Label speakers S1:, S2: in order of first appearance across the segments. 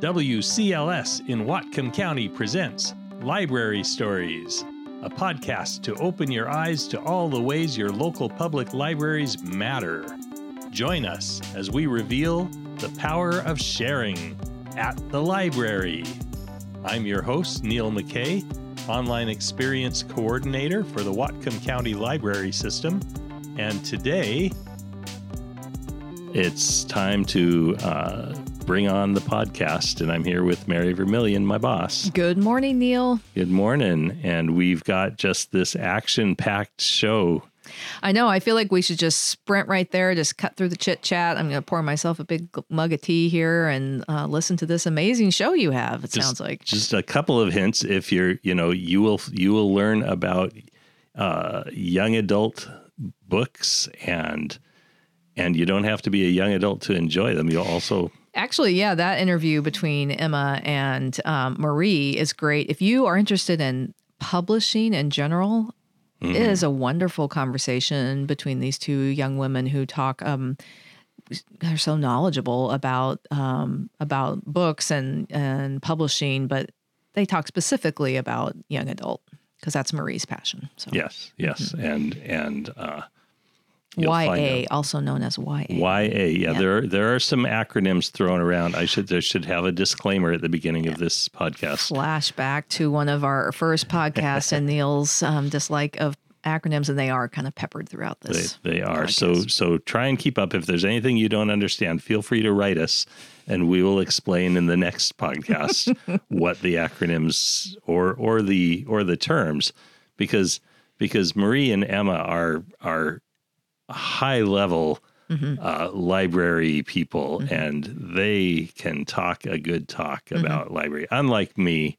S1: WCLS in Whatcom County presents Library Stories, a podcast to open your eyes to all the ways your local public libraries matter. Join us as we reveal the power of sharing at the library. I'm your host, Neil McKay, Online Experience Coordinator for the Whatcom County Library System. And today, it's time to uh, bring on the podcast. And I'm here with Mary Vermillion, my boss.
S2: Good morning, Neil.
S1: Good morning. And we've got just this action packed show.
S2: I know. I feel like we should just sprint right there, just cut through the chit chat. I'm going to pour myself a big mug of tea here and uh, listen to this amazing show you have. It
S1: Just-
S2: sounds like.
S1: Just a couple of hints. If you're, you know, you will you will learn about uh, young adult books and and you don't have to be a young adult to enjoy them. You'll also
S2: Actually, yeah, that interview between Emma and um, Marie is great. If you are interested in publishing in general, it is a wonderful conversation between these two young women who talk. Um, are so knowledgeable about um, about books and and publishing, but they talk specifically about young adult because that's Marie's passion. So
S1: yes, yes, and and uh,
S2: YA, also known as YA.
S1: YA, yeah, there are, there are some acronyms thrown around. I should there should have a disclaimer at the beginning of this podcast.
S2: flashback to one of our first podcasts and Neil's um, dislike of acronyms, and they are kind of peppered throughout this.
S1: they are so so. Try and keep up. If there's anything you don't understand, feel free to write us, and we will explain in the next podcast what the acronyms or or the or the terms, because because Marie and Emma are are high level
S2: Mm-hmm.
S1: uh, library people, and they can talk a good talk
S2: Mm-hmm.
S1: about library. Unlike me,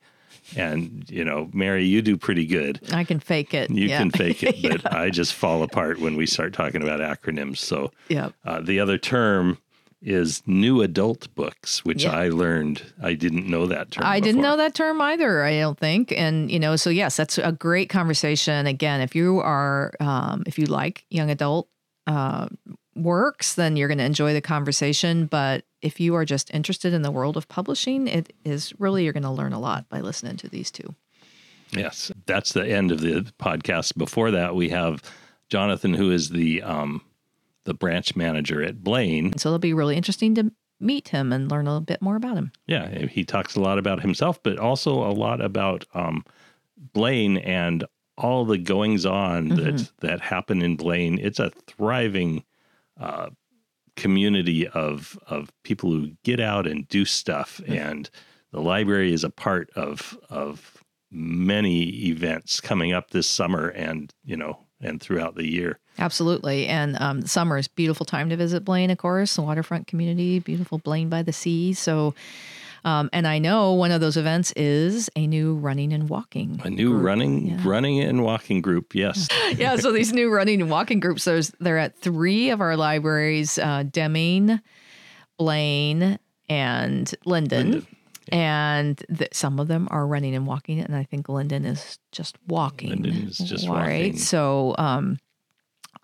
S1: and you know, Mary, you do pretty good.
S2: I can fake it.
S1: You
S2: yeah.
S1: can fake it, but I just fall apart when we start talking about acronyms. So
S2: yeah.
S1: uh, the other term is new adult books, which
S2: Yeah.
S1: I learned. I didn't know that term.
S2: I didn't know that term either. I don't think, and you know, so yes, that's a great conversation. Again, if you are, um, if you like young adult uh, works, then you're going to enjoy the conversation. But if you are just interested in the world of publishing, it is really you're going to learn a lot by listening to these two.
S1: Yes, that's the end of the podcast. Before that, we have Jonathan, who is the um, the branch manager at Blaine.
S2: So it'll be really interesting to meet him and learn a little bit more about him.
S1: Yeah, he talks a lot about himself, but also a lot about um, Blaine and all the goings on that that happen in Blaine. It's a thriving uh, community of of people who get out and do stuff, and the library is a part of of many events coming up this summer, and you know, and throughout the year.
S2: Absolutely. And um, summer is beautiful time to visit Blaine, of course, the waterfront community, beautiful Blaine by the sea. So, um, and I know one of those events is a new running and walking.
S1: A new
S2: group.
S1: running
S2: Yeah.
S1: running and walking group. Yes,
S2: yeah. So these new running and walking groups, there's, they're at three of our libraries uh, Deming, Blaine, and Lynden.
S1: Lynden.
S2: And th- some of them are running and walking, and I think Lynden is just walking.
S1: Lynden is just
S2: right.
S1: walking.
S2: So, um,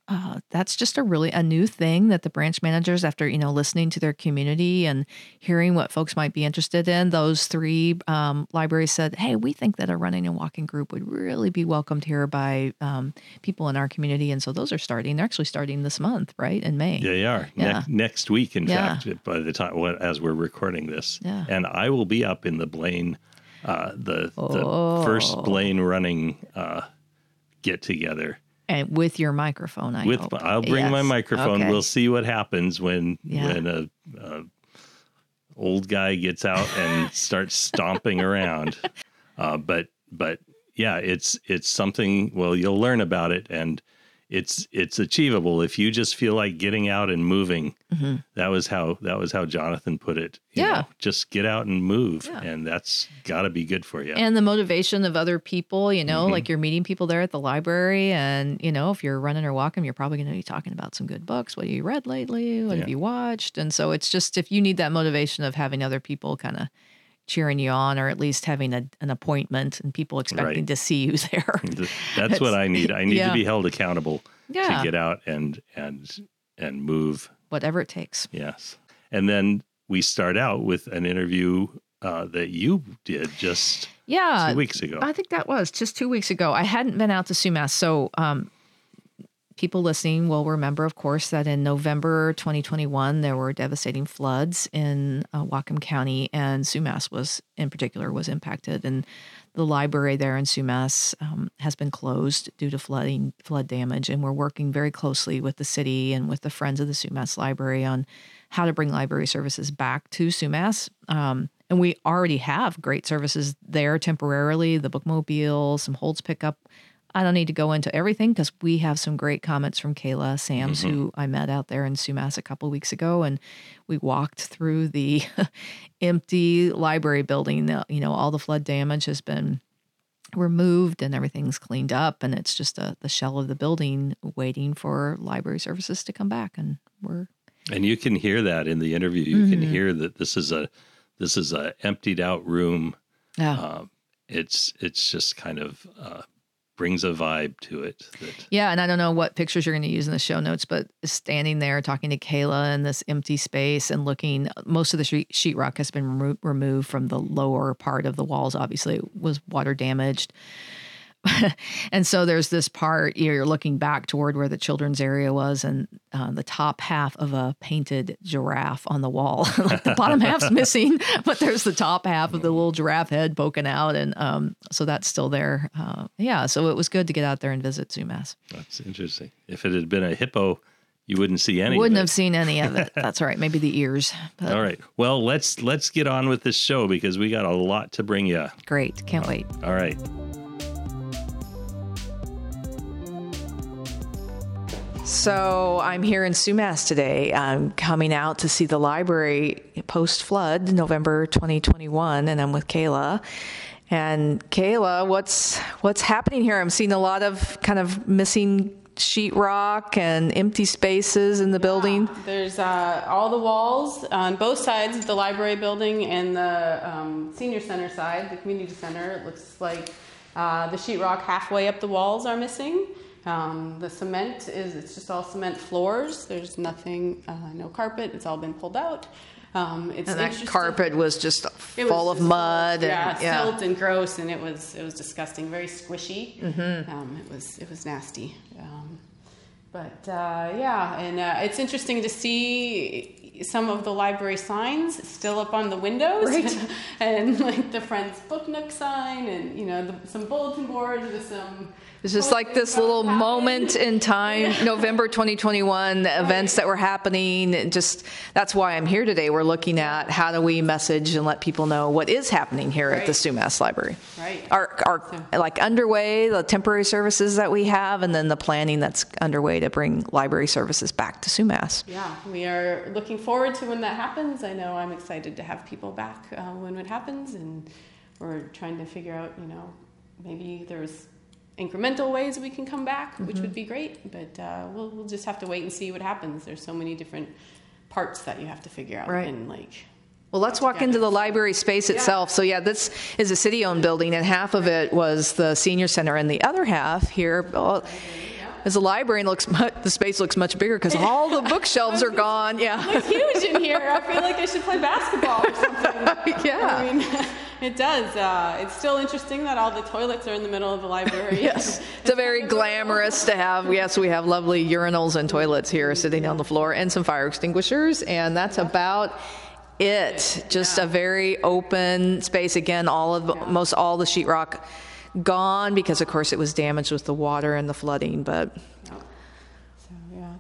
S2: uh, that's just a really a new thing that the branch managers, after you know listening to their community and hearing what folks might be interested in, those three um, libraries said, "Hey, we think that a running and walking group would really be welcomed here by um, people in our community." And so those are starting. They're actually starting this month, right in May.
S1: They are.
S2: Yeah.
S1: Next, next week, in
S2: Yeah.
S1: fact, by the time as we're recording this.
S2: Yeah.
S1: And I will be up in the Blaine, uh, the the
S2: Oh.
S1: first Blaine running uh, get together.
S2: And with your microphone, I
S1: With
S2: hope.
S1: I'll bring my microphone.
S2: Okay.
S1: We'll see what happens when
S2: Yeah.
S1: when a, a old guy gets out and starts stomping around. Uh, but but yeah, it's it's something. Well, you'll learn about it, and it's it's achievable if you just feel like getting out and moving.
S2: Mhm.
S1: That was how that was how Jonathan put it. you
S2: Yeah.
S1: know, just get out and move,
S2: Yeah.
S1: and that's got to be good for you.
S2: and the motivation of other people you know
S1: Mhm.
S2: like you're meeting people there at the library and you know if you're running or walking you're probably going to be talking about some good books what have you read lately what
S1: Yeah.
S2: have you watched and so it's just if you need that motivation of having other people kind of cheering you on or at least having a, an appointment and people expecting
S1: Right.
S2: to see you there
S1: that's what I need. I need
S2: Yeah.
S1: to be held accountable
S2: yeah
S1: to get out and and and move
S2: whatever it takes
S1: Yes. And then we start out with an interview uh, that you did just
S2: yeah
S1: two weeks ago.
S2: I think that was just two weeks ago. I hadn't been out to Sumas, so um, people listening will remember, of course, that in November 2021 there were devastating floods in uh, Whatcom County, and Sumas was in particular was impacted, and the library there in Sumas um, has been closed due to flooding, flood damage, and we're working very closely with the city and with the Friends of the Sumas Library on how to bring library services back to Sumas. Um, and we already have great services there temporarily the bookmobile, some holds pickup. I don't need to go into everything because we have some great comments from Kayla Sams, mm-hmm. who I met out there in Sumas a couple weeks ago, and we walked through the empty library building. You know, all the flood damage has been removed and everything's cleaned up, and it's just a, the shell of the building waiting for library services to come back, and we're
S1: and you can hear that in the interview. You mm-hmm. can hear that this is a this is a emptied out room.
S2: Yeah. Uh,
S1: it's it's just kind of uh, brings a vibe to it. That...
S2: Yeah, and I don't know what pictures you're going to use in the show notes, but standing there talking to Kayla in this empty space and looking, most of the sheet, sheetrock has been remo- removed from the lower part of the walls. Obviously, it was water damaged. and so there's this part you're looking back toward where the children's area was and uh, the top half of a painted giraffe on the wall like the bottom half's missing but there's the top half of the little giraffe head poking out and um, so that's still there uh, yeah so it was good to get out there and visit Sumas.
S1: that's interesting if it had been a hippo you wouldn't see any.
S2: Wouldn't have seen any of it. That's right. Maybe the ears.
S1: But. All right. Well, let's let's get on with this show because we got a lot to bring you.
S2: Great. Can't wait.
S1: All right.
S2: So I'm here in Sumas today. I'm coming out to see the library post flood, November 2021, and I'm with Kayla. And Kayla, what's what's happening here? I'm seeing a lot of kind of missing sheetrock and empty spaces in the yeah, building.
S3: There's uh, all the walls on both sides of the library building and the um, senior center side, the community center. It looks like uh, the sheetrock halfway up the walls are missing. Um, the cement is, it's just all cement floors. There's nothing, uh, no carpet. It's all been pulled out. Um,
S2: it's and that carpet was just full was of mud.
S3: Yeah, and, yeah, silt and gross, and it was it was disgusting. Very squishy. Mm-hmm. Um, it was it was nasty. Um, but uh, yeah, and uh, it's interesting to see some of the library signs still up on the windows,
S2: right.
S3: and like the Friends Book Nook sign, and you know the, some bulletin boards with some
S2: it's just like this little moment in time, November 2021, the events that were happening. Just that's why I'm here today. We're looking at how do we message and let people know what is happening here right. at the Sumas Library.
S3: Right.
S2: Our, our like underway, the temporary services that we have, and then the planning that's underway to bring library services back to Sumas.
S3: Yeah, we are looking forward to when that happens. I know I'm excited to have people back uh, when it happens, and we're trying to figure out, you know, maybe there's incremental ways we can come back, mm-hmm. which would be great. But uh, we'll we'll just have to wait and see what happens. There's so many different parts that you have to figure out,
S2: right.
S3: and like.
S2: Well, let's walk into the library space itself. Yeah. So, yeah, this is a city owned building, and half of it was the senior center, and the other half here. Well, as a library and looks much, the space looks much bigger because all the bookshelves are gone. Yeah,
S3: it's huge in here. I feel like I should play basketball or something.
S2: yeah,
S3: I mean, it does. Uh, it's still interesting that all the toilets are in the middle of the library.
S2: yes, it's a very glamorous to have. Yes, we have lovely urinals and toilets here sitting on the floor, and some fire extinguishers, and that's about it. Just yeah. a very open space. Again, all of yeah. most all the sheetrock gone because, of course, it was damaged with the water and the flooding. But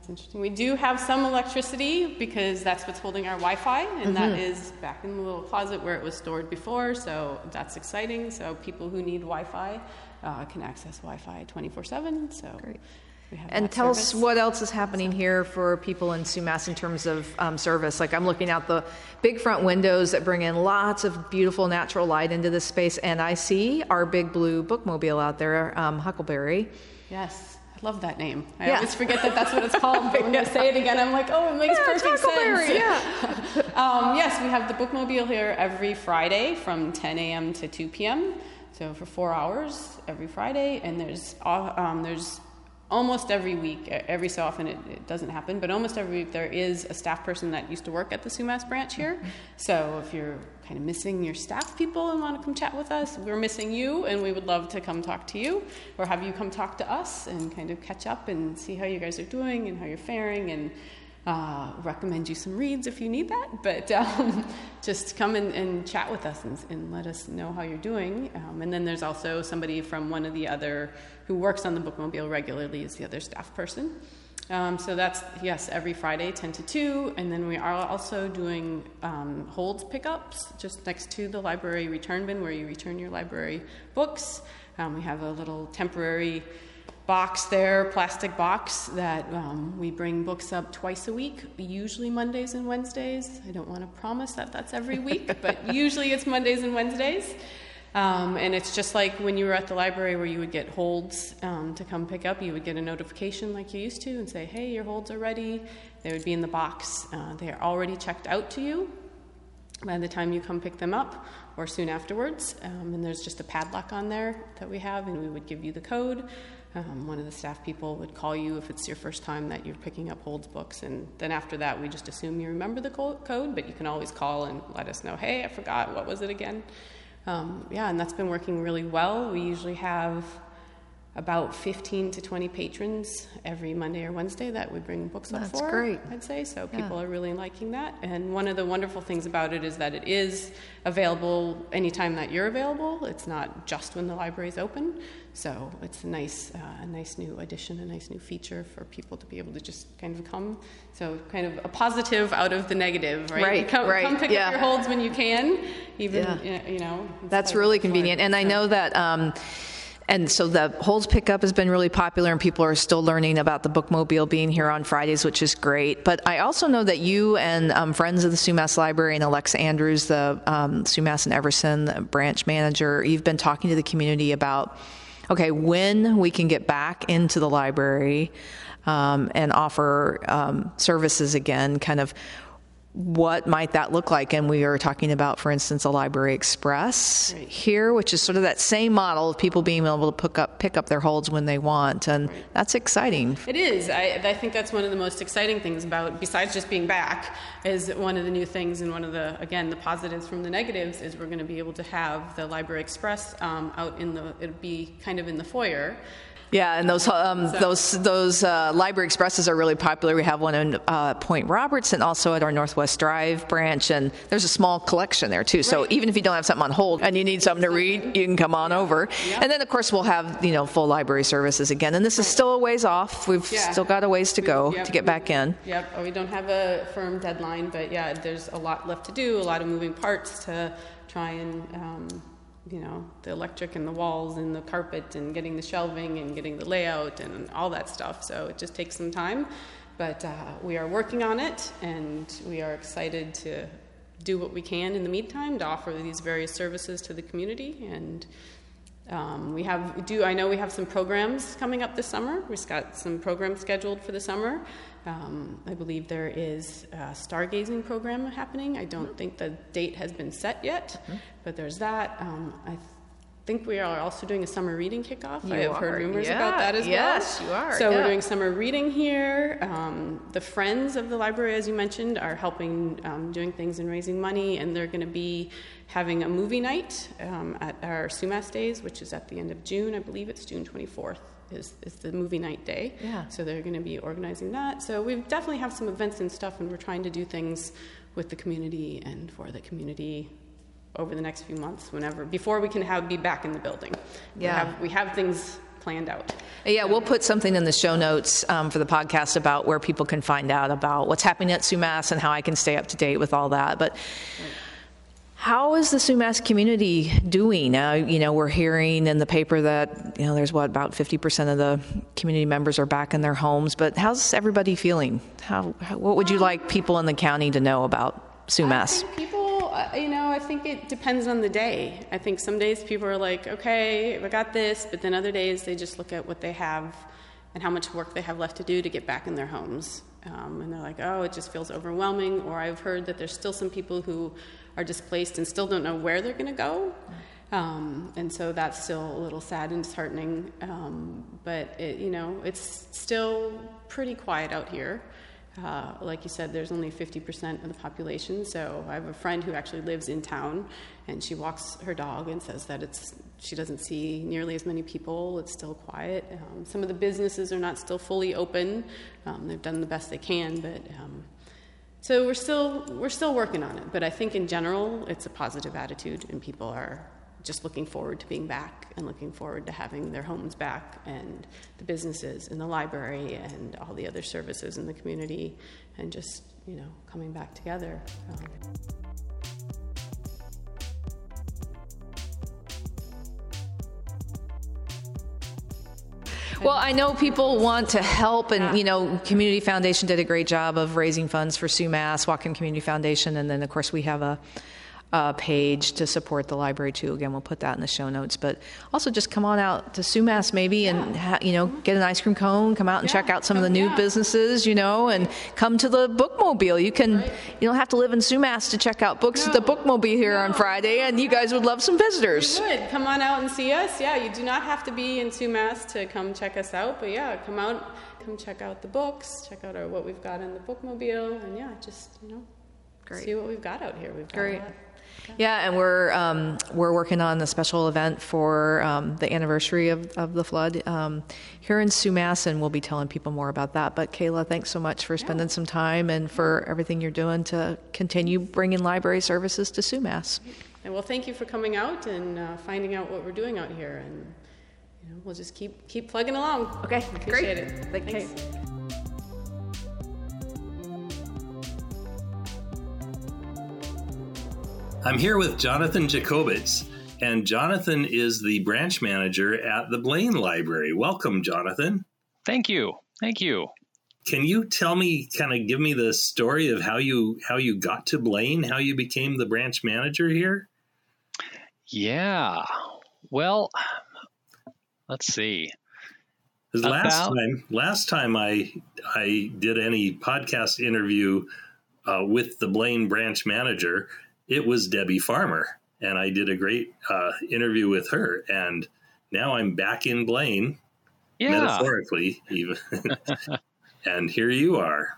S3: it's interesting. We do have some electricity because that's what's holding our Wi-Fi, and mm-hmm. that is back in the little closet where it was stored before. So that's exciting. So people who need Wi-Fi uh, can access Wi-Fi 24/7. So.
S2: Great. And tell service. us what else is happening here for people in Sumas in terms of um, service. Like I'm looking out the big front windows that bring in lots of beautiful natural light into this space, and I see our big blue bookmobile out there, um, Huckleberry.
S3: Yes. Love that name. I yeah. always forget that that's what it's called, but when yeah. you say it again, I'm like, oh, it makes yeah, perfect sense.
S2: Yeah.
S3: um, yes, we have the bookmobile here every Friday from 10 a.m. to 2 p.m. So for four hours every Friday, and there's um, there's almost every week, every so often it, it, doesn't happen, but almost every week there is a staff person that used to work at the Sumas branch here. Mm-hmm. So if you're kind of missing your staff people and want to come chat with us, we're missing you and we would love to come talk to you or have you come talk to us and kind of catch up and see how you guys are doing and how you're faring and uh, recommend you some reads if you need that, but um, just come and, and, chat with us and, and, let us know how you're doing. Um, and then there's also somebody from one of the other who works on the bookmobile regularly is the other staff person. Um, so that's, yes, every Friday, 10 to 2. And then we are also doing um, holds pickups just next to the library return bin where you return your library books. Um, we have a little temporary box there, plastic box, that um, we bring books up twice a week, usually Mondays and Wednesdays. I don't want to promise that that's every week, but usually it's Mondays and Wednesdays. Um, and it's just like when you were at the library where you would get holds um, to come pick up, you would get a notification like you used to and say, hey, your holds are ready. They would be in the box. Uh, they are already checked out to you by the time you come pick them up or soon afterwards. Um, and there's just a padlock on there that we have, and we would give you the code. Um, one of the staff people would call you if it's your first time that you're picking up Holds books, and then after that, we just assume you remember the code, but you can always call and let us know, hey, I forgot, what was it again? Um, yeah, and that's been working really well. We usually have about 15 to 20 patrons every Monday or Wednesday that we bring books up
S2: That's
S3: for.
S2: great.
S3: I'd say so. People yeah. are really liking that, and one of the wonderful things about it is that it is available anytime that you're available. It's not just when the library is open. So it's a nice, uh, a nice new addition, a nice new feature for people to be able to just kind of come. So kind of a positive out of the negative, right?
S2: Right.
S3: Come,
S2: right.
S3: come pick
S2: yeah.
S3: up your holds when you can. Even yeah. you know.
S2: That's really convenient, and I know that. Um, and so the holds pickup has been really popular, and people are still learning about the bookmobile being here on Fridays, which is great. But I also know that you and um, friends of the Sumas Library and Alexa Andrews, the um, Sumas and Everson branch manager, you've been talking to the community about okay, when we can get back into the library um, and offer um, services again, kind of what might that look like? And we are talking about, for instance, a Library Express right. here, which is sort of that same model of people being able to pick up pick up their holds when they want, and right. that's exciting.
S3: It is. I, I, think that's one of the most exciting things about, besides just being back, is one of the new things and one of the again the positives from the negatives is we're going to be able to have the Library Express um, out in the it'll be kind of in the foyer
S2: yeah, and those um, so. those those uh, library expresses are really popular. We have one in uh, Point Roberts and also at our Northwest Drive branch, and there's a small collection there too. So right. even if you don't have something on hold and you need something to read, you can come on over. Yeah. And then of course we'll have you know full library services again. And this is still a ways off. We've yeah. still got a ways to go yep. to get back in.
S3: Yep, we don't have a firm deadline, but yeah, there's a lot left to do, a lot of moving parts to try and. Um, you know, the electric and the walls and the carpet and getting the shelving and getting the layout and all that stuff. So it just takes some time. But uh, we are working on it and we are excited to do what we can in the meantime to offer these various services to the community. And um, we have do I know we have some programs coming up this summer. We've got some programs scheduled for the summer. Um, I believe there is a stargazing program happening. I don't think the date has been set yet, mm-hmm. but there's that. Um, I think we are also doing a summer reading kickoff.
S2: You
S3: I have
S2: are.
S3: heard rumors
S2: yeah.
S3: about that as
S2: yes,
S3: well.
S2: Yes, you are.
S3: So
S2: yeah.
S3: we're doing summer reading here. Um, the friends of the library, as you mentioned, are helping um, doing things and raising money, and they're going to be having a movie night um, at our Sumas Days, which is at the end of June. I believe it's June 24th is, is the movie night day.
S2: Yeah.
S3: So they're going to be organizing that. So we definitely have some events and stuff, and we're trying to do things with the community and for the community over the next few months, whenever before we can have be back in the building.
S2: Yeah.
S3: We have, we have things planned out.
S2: Yeah, we'll put something in the show notes um, for the podcast about where people can find out about what's happening at Sumas and how I can stay up to date with all that. But. Right how is the Sumas community doing? Uh, you know, we're hearing in the paper that you know there's what about 50% of the community members are back in their homes. But how's everybody feeling? How, how what would you like people in the county to know about Sumas?
S3: people, uh, you know, I think it depends on the day. I think some days people are like, okay, I got this, but then other days they just look at what they have and how much work they have left to do to get back in their homes. Um, and they're like, oh, it just feels overwhelming. Or I've heard that there's still some people who are displaced and still don't know where they're going to go. Um, and so that's still a little sad and disheartening. Um, but it, you know, it's still pretty quiet out here. Uh, like you said, there's only 50% of the population. So I have a friend who actually lives in town, and she walks her dog and says that it's she doesn't see nearly as many people. It's still quiet. Um, some of the businesses are not still fully open. Um, they've done the best they can, but um, so we're still we're still working on it. But I think in general, it's a positive attitude, and people are just looking forward to being back and looking forward to having their homes back and the businesses and the library and all the other services in the community and just you know coming back together. Um,
S2: Well, I know people want to help, and you know, Community Foundation did a great job of raising funds for Sumas, Whatcom Community Foundation, and then of course we have a uh, page to support the library too. Again, we'll put that in the show notes. But also, just come on out to Sumas maybe, and ha- you know, get an ice cream cone. Come out and yeah. check out some of the new yeah. businesses, you know, and come to the bookmobile. You can, right. you don't have to live in Sumas to check out books no. at the bookmobile here no. on Friday, and you guys would love some visitors.
S3: You would come on out and see us. Yeah, you do not have to be in Sumas to come check us out, but yeah, come out, come check out the books, check out our, what we've got in the bookmobile, and yeah, just you know. Great. See what we've got out here. We've got
S2: Great. Yeah, and we're um, we're working on a special event for um, the anniversary of, of the flood um, here in Sumas, and we'll be telling people more about that. But Kayla, thanks so much for spending yeah. some time and for everything you're doing to continue bringing library services to Sumas.
S3: And well, thank you for coming out and uh, finding out what we're doing out here, and you know, we'll just keep keep plugging along.
S2: Okay,
S3: Appreciate
S2: great.
S3: It.
S2: Thanks.
S3: Thanks.
S1: I'm here with Jonathan Jacobitz, and Jonathan is the branch manager at the Blaine Library. Welcome, Jonathan.
S4: Thank you. Thank you.
S1: Can you tell me, kind of give me the story of how you how you got to Blaine, how you became the branch manager here?
S4: Yeah. Well, let's see.
S1: Last About... time, last time I I did any podcast interview uh, with the Blaine branch manager, it was Debbie Farmer, and I did a great uh, interview with her. And now I'm back in Blaine, yeah. metaphorically even, and here you are.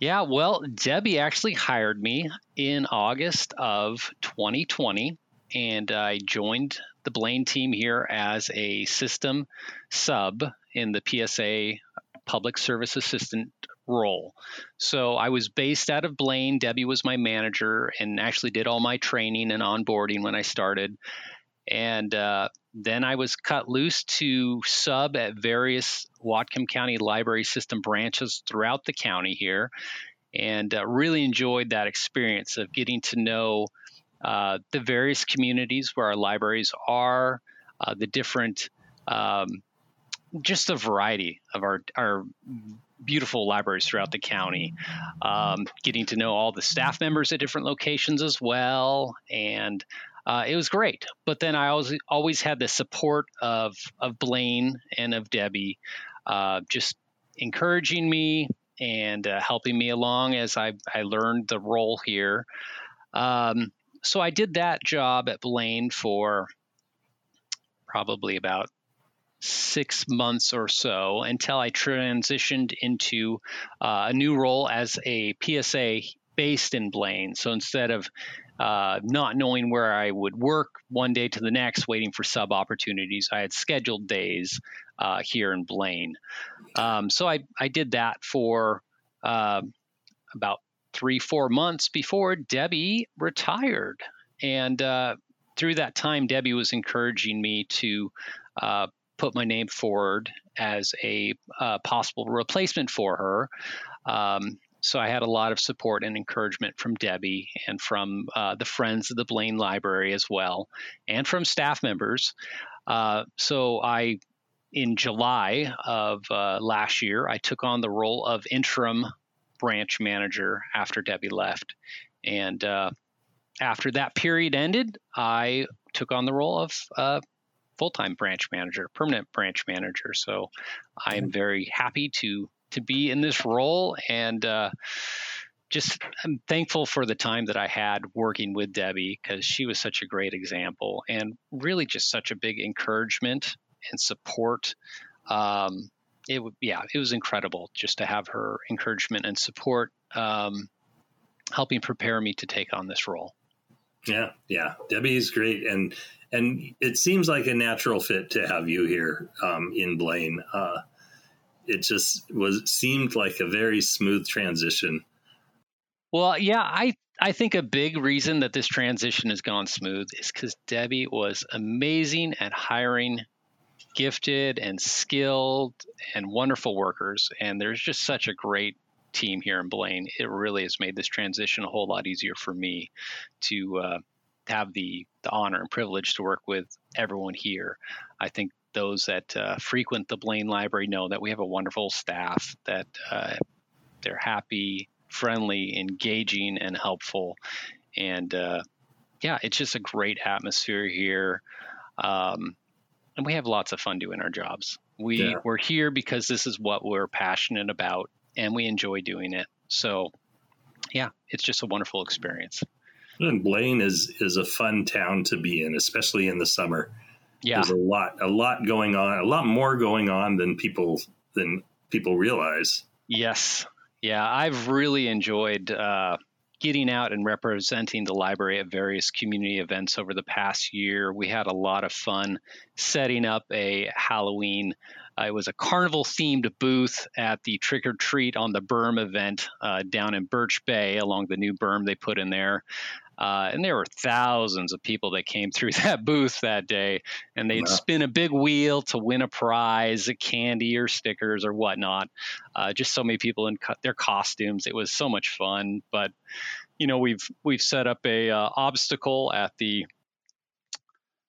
S4: Yeah, well, Debbie actually hired me in August of 2020, and I joined the Blaine team here as a system sub in the PSA Public Service Assistant role. So I was based out of Blaine. Debbie was my manager and actually did all my training and onboarding when I started. And uh, then I was cut loose to sub at various Whatcom County Library System branches throughout the county here, and uh, really enjoyed that experience of getting to know uh, the various communities where our libraries are, uh, the different, um, just a variety of our our beautiful libraries throughout the county. Um, getting to know all the staff members at different locations as well, and uh, it was great. But then I always always had the support of of Blaine and of Debbie, uh, just encouraging me and uh, helping me along as I I learned the role here. Um, so I did that job at Blaine for probably about six months or so until I transitioned into uh, a new role as a PSA based in Blaine. So instead of uh, not knowing where I would work one day to the next, waiting for sub opportunities, I had scheduled days uh, here in Blaine. Um, so I, I did that for uh, about three, four months before Debbie retired. And uh, through that time, Debbie was encouraging me to uh, put my name forward as a uh, possible replacement for her. Um, so I had a lot of support and encouragement from Debbie and from uh, the friends of the Blaine Library as well, and from staff members. Uh, so I, in July of uh, last year, I took on the role of interim branch manager after Debbie left, and uh, after that period ended, I took on the role of uh, full-time branch manager, permanent branch manager. So I am very happy to to be in this role and uh, just I'm thankful for the time that I had working with Debbie because she was such a great example and really just such a big encouragement and support. Um, it yeah, it was incredible just to have her encouragement and support, um, helping prepare me to take on this role.
S1: Yeah, yeah, Debbie is great, and and it seems like a natural fit to have you here um, in Blaine. Uh, it just was seemed like a very smooth transition.
S4: Well, yeah, I I think a big reason that this transition has gone smooth is because Debbie was amazing at hiring gifted and skilled and wonderful workers, and there's just such a great team here in Blaine. It really has made this transition a whole lot easier for me to uh, have the the honor and privilege to work with everyone here. I think those that uh, frequent the Blaine Library know that we have a wonderful staff that uh, they're happy, friendly, engaging, and helpful. And uh, yeah, it's just a great atmosphere here. Um, and we have lots of fun doing our jobs. We yeah. we're here because this is what we're passionate about, and we enjoy doing it. So, yeah, it's just a wonderful experience.
S1: And Blaine is is a fun town to be in, especially in the summer.
S4: Yeah,
S1: there's a lot a lot going on, a lot more going on than people than people realize.
S4: Yes, yeah, I've really enjoyed uh, getting out and representing the library at various community events over the past year. We had a lot of fun setting up a Halloween. Uh, it was a carnival themed booth at the Trick or Treat on the Berm event uh, down in Birch Bay along the new berm they put in there. Uh, and there were thousands of people that came through that booth that day, and they'd wow. spin a big wheel to win a prize, a candy or stickers or whatnot. Uh, just so many people in co- their costumes. It was so much fun. But you know, we've we've set up a uh, obstacle at the.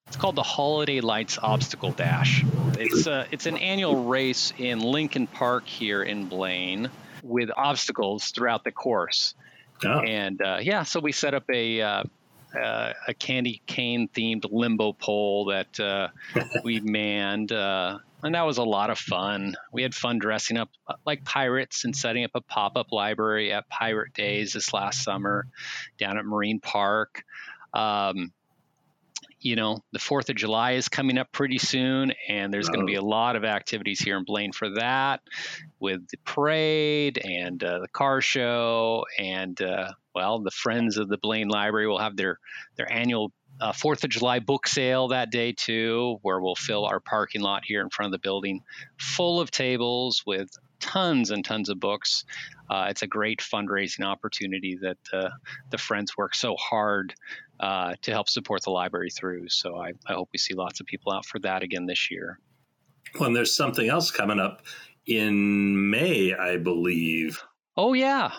S4: It's called the Holiday Lights Obstacle Dash. It's a, it's an annual race in Lincoln Park here in Blaine with obstacles throughout the course. Oh. And uh, yeah, so we set up a uh, uh, a candy cane themed limbo pole that uh, we manned, uh, and that was a lot of fun. We had fun dressing up uh, like pirates and setting up a pop up library at Pirate Days this last summer down at Marine Park. Um, you know, the 4th of July is coming up pretty soon, and there's oh. going to be a lot of activities here in Blaine for that with the parade and uh, the car show. And, uh, well, the Friends of the Blaine Library will have their, their annual uh, Fourth of July book sale that day too, where we'll fill our parking lot here in front of the building full of tables with tons and tons of books. Uh, it's a great fundraising opportunity that uh, the Friends work so hard uh, to help support the library through. So I, I, hope we see lots of people out for that again this year.
S1: Well, and there's something else coming up in May, I believe.
S4: Oh yeah,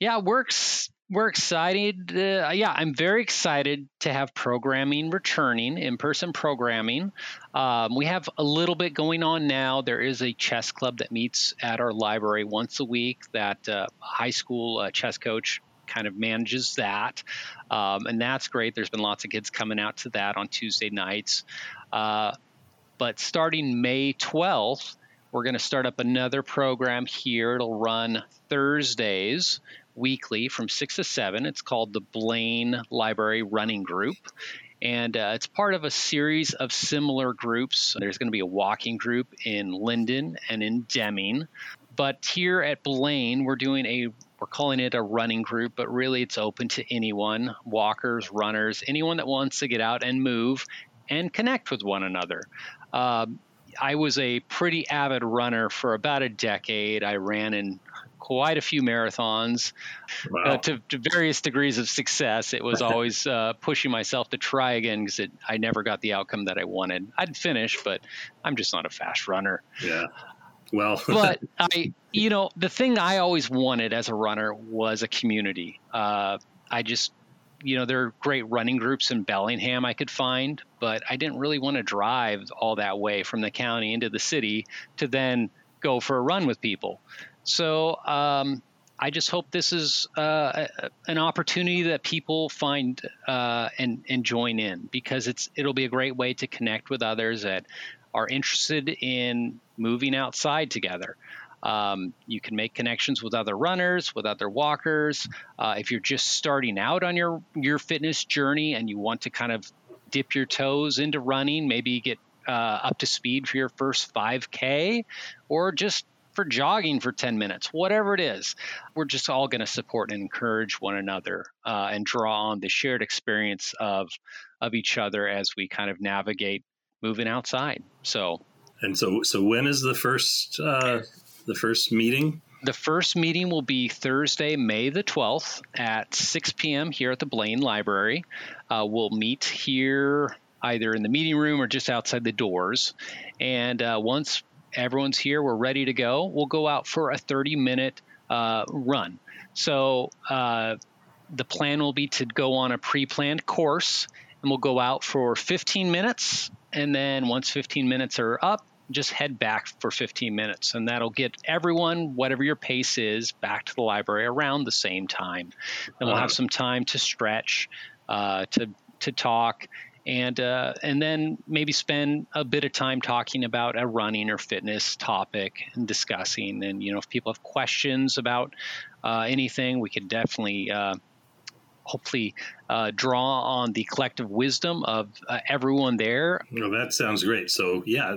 S4: yeah. We're ex- we're excited. Uh, yeah, I'm very excited to have programming returning, in-person programming. Um, we have a little bit going on now. There is a chess club that meets at our library once a week. That uh, high school uh, chess coach kind of manages that. Um, and that's great. There's been lots of kids coming out to that on Tuesday nights. Uh, but starting May 12th, we're going to start up another program here. It'll run Thursdays weekly from 6 to 7. It's called the Blaine Library Running Group. And uh, it's part of a series of similar groups. There's going to be a walking group in Lynden and in Deming. But here at Blaine, we're doing a we're calling it a running group, but really it's open to anyone walkers, runners, anyone that wants to get out and move and connect with one another. Um, I was a pretty avid runner for about a decade. I ran in quite a few marathons wow. uh, to, to, various degrees of success. It was always uh, pushing myself to try again because I never got the outcome that I wanted. I'd finish, but I'm just not a fast runner.
S1: Yeah. Well,
S4: but I, you know, the thing I always wanted as a runner was a community. Uh, I just, you know, there are great running groups in Bellingham I could find, but I didn't really want to drive all that way from the county into the city to then go for a run with people. So um, I just hope this is uh, an opportunity that people find uh, and and join in because it's it'll be a great way to connect with others that are interested in moving outside together. Um, you can make connections with other runners, with other walkers. Uh, if you're just starting out on your your fitness journey and you want to kind of dip your toes into running, maybe get uh, up to speed for your first 5K, or just for jogging for 10 minutes, whatever it is, we're just all going to support and encourage one another uh, and draw on the shared experience of of each other as we kind of navigate moving outside. So,
S1: and so, so when is the first uh, the first meeting?
S4: The first meeting will be Thursday, May the 12th at 6 p.m. here at the Blaine Library. Uh, we'll meet here either in the meeting room or just outside the doors. And uh, once everyone's here, we're ready to go, we'll go out for a 30 minute uh, run. So uh, the plan will be to go on a pre planned course and we'll go out for 15 minutes. And then once 15 minutes are up, just head back for 15 minutes. And that'll get everyone, whatever your pace is, back to the library around the same time. Then we'll have some time to stretch, uh, to, to talk. And uh, and then maybe spend a bit of time talking about a running or fitness topic and discussing. And you know, if people have questions about uh, anything, we could definitely uh, hopefully uh, draw on the collective wisdom of uh, everyone there.
S1: Well, that sounds great. So yeah,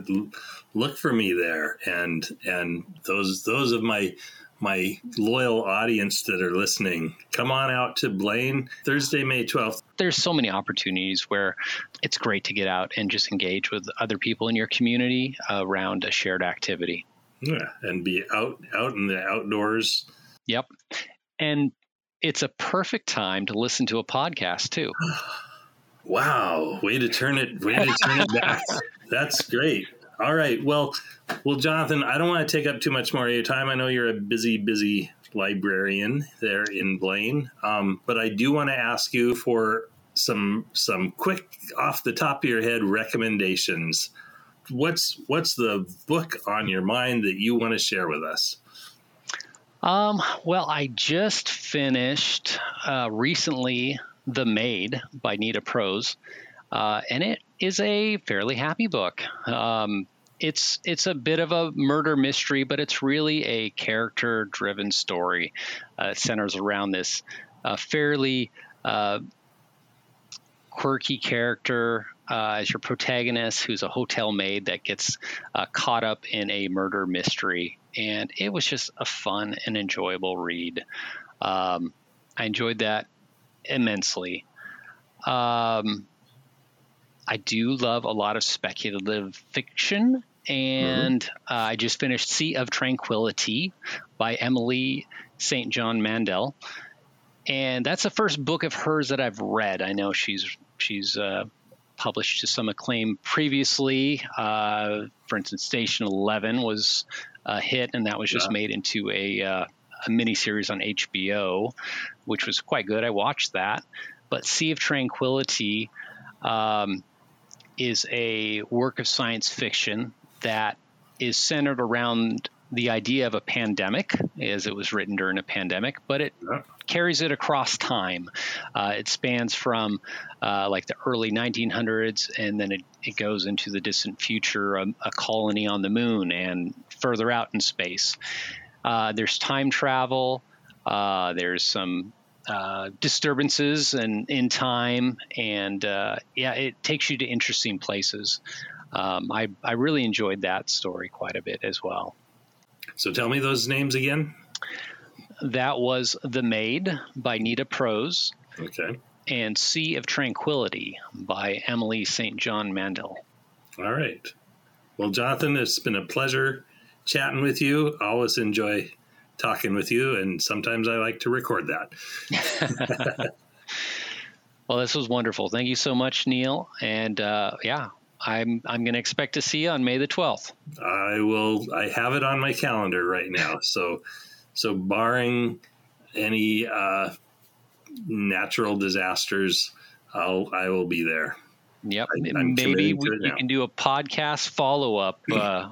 S1: look for me there, and and those those of my my loyal audience that are listening, come on out to Blaine Thursday, May 12th.
S4: There's so many opportunities where it's great to get out and just engage with other people in your community around a shared activity.
S1: Yeah, and be out out in the outdoors.
S4: Yep. And it's a perfect time to listen to a podcast too.
S1: Wow, way to turn it way to turn it back. That's great. All right. Well, well, Jonathan, I don't want to take up too much more of your time. I know you're a busy, busy librarian there in Blaine, um, but I do want to ask you for some some quick off the top of your head recommendations. What's what's the book on your mind that you want to share with us?
S4: Um, well, I just finished uh, recently The Maid by Nita Prose, uh, and it is a fairly happy book. Um, it's it's a bit of a murder mystery, but it's really a character-driven story. Uh, it centers around this uh, fairly uh, quirky character uh, as your protagonist, who's a hotel maid that gets uh, caught up in a murder mystery. And it was just a fun and enjoyable read. Um, I enjoyed that immensely. Um, I do love a lot of speculative fiction. And mm-hmm. uh, I just finished Sea of Tranquility by Emily St. John Mandel. And that's the first book of hers that I've read. I know she's she's uh, published to some acclaim previously. Uh, for instance, Station Eleven was a hit, and that was just yeah. made into a uh, a miniseries on HBO, which was quite good. I watched that. But Sea of Tranquility um, is a work of science fiction that is centered around the idea of a pandemic, as it was written during a pandemic, but it yeah. carries it across time. Uh, it spans from uh, like the early 1900s, and then it, it goes into the distant future, a, a colony on the moon, and further out in space. Uh, there's time travel. Uh, there's some uh, disturbances and in time, and uh, yeah, it takes you to interesting places. Um, I I really enjoyed that story quite a bit as well.
S1: So tell me those names again.
S4: That was The Maid by Nita Prose.
S1: Okay.
S4: And Sea of Tranquility by Emily St. John Mandel.
S1: All right. Well, Jonathan, it's been a pleasure chatting with you. I always enjoy talking with you, and sometimes I like to record that.
S4: well, this was wonderful. Thank you so much, Neil. And uh, yeah, I'm I'm going to expect to see you on May the 12th.
S1: I will. I have it on my calendar right now. So, so barring any uh, natural disasters, I'll I will be there.
S4: Yep. I, Maybe we, you can do a podcast follow up. Uh,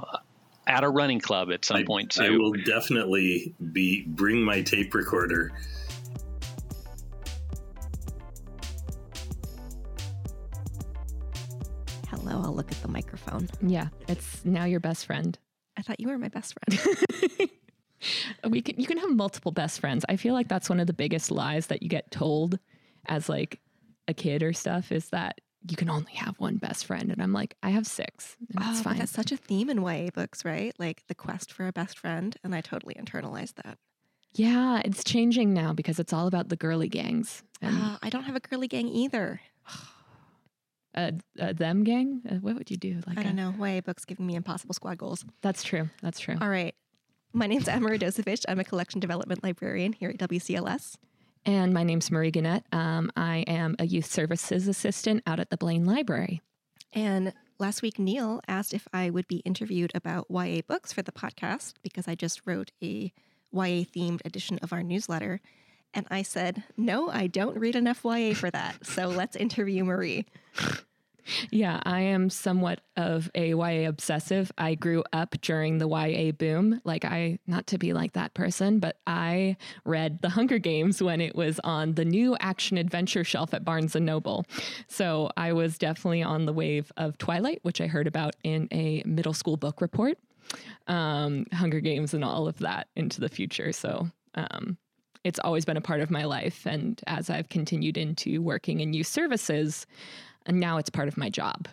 S4: at a running club at some
S1: I,
S4: point too.
S1: I will definitely be bring my tape recorder
S5: hello, I'll look at the microphone.
S6: Yeah, it's now your best friend.
S5: I thought you were my best friend. we can you can have multiple best friends. I feel like that's one of the biggest lies that you get told as like a kid or stuff is that you can only have one best friend. And I'm like, I have six. And that's
S6: Oh,
S5: fine.
S6: that's such a theme in YA books, right? Like the quest for a best friend. And I totally internalized that.
S5: yeah, it's changing now because it's all about the girly gangs. And
S6: Uh, I don't have a girly gang either.
S5: uh, uh, them gang? Uh, what would you do? Like
S6: I
S5: a-
S6: don't know. YA books giving me impossible squad goals.
S5: That's true. That's true.
S6: All right. My name's Emma Radosevich. I'm a collection development librarian here at WCLS.
S5: And my name's Marie Gannett. Um, I am a youth services assistant out at the Blaine Library.
S6: And last week, Neil asked if I would be interviewed about YA books for the podcast because I just wrote a YA themed edition of our newsletter. And I said, no, I don't read enough YA for that. So let's interview Marie.
S5: Yeah, I am somewhat of a YA obsessive. I grew up during the YA boom. Like I not to be like that person, but I read The Hunger Games when it was on the new action adventure shelf at Barnes and Noble. So I was definitely on the wave of Twilight, which I heard about in a middle school book report. Um, Hunger Games and all of that into the future. So um it's always been a part of my life. And as I've continued into working in youth services, and now it's part of my job.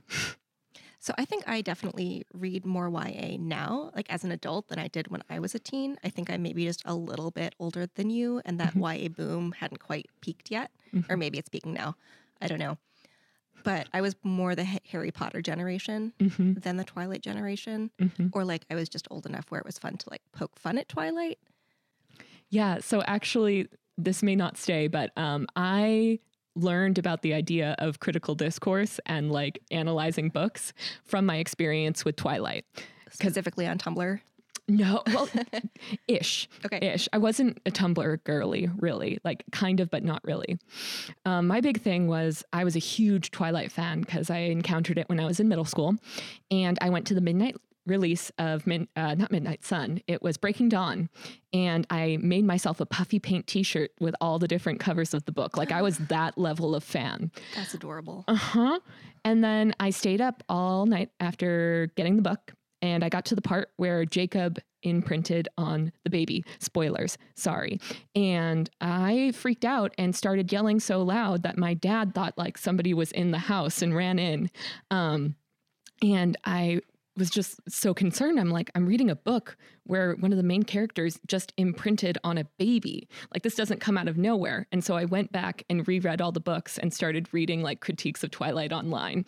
S6: So I think I definitely read more YA now, like as an adult, than I did when I was a teen. I think I'm maybe just a little bit older than you, and that mm-hmm. YA boom hadn't quite peaked yet, or mm-hmm. maybe it's peaking now. I don't know. But I was more the Harry Potter generation mm-hmm. than the Twilight generation, or like I was just old enough where it was fun to like poke fun at Twilight.
S5: Yeah. So actually, this may not stay, but um, I learned about the idea of critical discourse and like analyzing books from my experience with Twilight.
S6: Specifically on Tumblr.
S5: No, well, ish.
S6: Okay.
S5: Ish. I wasn't a Tumblr girly, really, like kind of, but not really. Um, my big thing was I was a huge Twilight fan because I encountered it when I was in middle school. And I went to the midnight release of Min- uh, not Midnight Sun, it was Breaking Dawn. And I made myself a puffy paint t shirt with all the different covers of the book. Like I was that level of fan.
S6: That's adorable.
S5: Uh huh. And then I stayed up all night after getting the book, and I got to the part where Jacob imprinted on the baby. Spoilers, sorry. And I freaked out and started yelling so loud that my dad thought like somebody was in the house and ran in. Um, and I was just so concerned. I'm like, I'm reading a book where one of the main characters just imprinted on a baby. Like, this doesn't come out of nowhere. And so I went back and reread all the books and started reading like critiques of Twilight online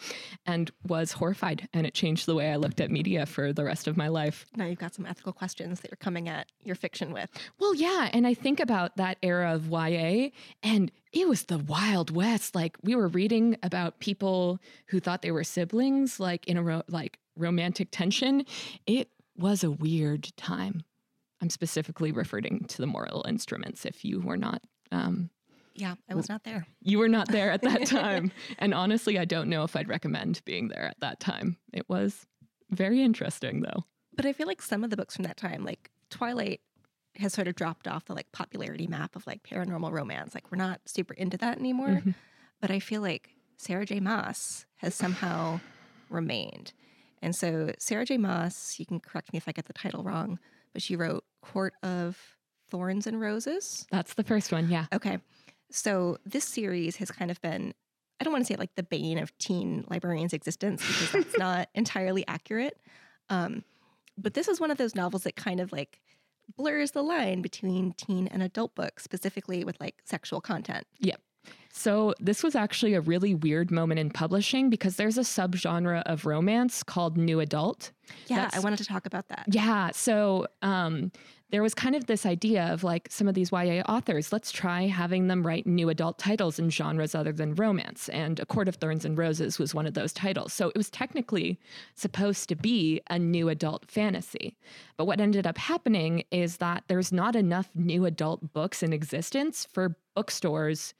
S5: and was horrified. And it changed the way I looked at media for the rest of my life.
S6: Now you've got some ethical questions that you're coming at your fiction with.
S5: Well, yeah. And I think about that era of YA, and it was the Wild West. Like, we were reading about people who thought they were siblings, like in a ro- like romantic tension. It was a weird time. I'm specifically referring to the Mortal Instruments if you were not. Um,
S6: Yeah, I was not there.
S5: you were not there at that time. and honestly, I don't know if I'd recommend being there at that time. It was very interesting, though.
S6: But I feel like some of the books from that time, like Twilight, has sort of dropped off the like popularity map of like paranormal romance. Like we're not super into that anymore. But I feel like Sarah J. Maas has somehow remained. And so Sarah J. Maas, you can correct me if I get the title wrong, but she wrote Court of Thorns and Roses.
S5: That's the first one. Yeah.
S6: Okay. So this series has kind of been, I don't want to say like the bane of teen librarians' existence because that's not entirely accurate. Um, but this is one of those novels that kind of like blurs the line between teen and adult books, specifically with like sexual content.
S5: Yeah. So this was actually a really weird moment in publishing because there's a subgenre of romance called new adult.
S6: Yeah,
S5: That's-
S6: I wanted to talk about that.
S5: Yeah. So um, there was kind of this idea of like some of these YA authors, let's try having them write new adult titles in genres other than romance. And A Court of Thorns and Roses was one of those titles. So it was technically supposed to be a new adult fantasy. But what ended up happening is that there's not enough new adult books in existence for bookstores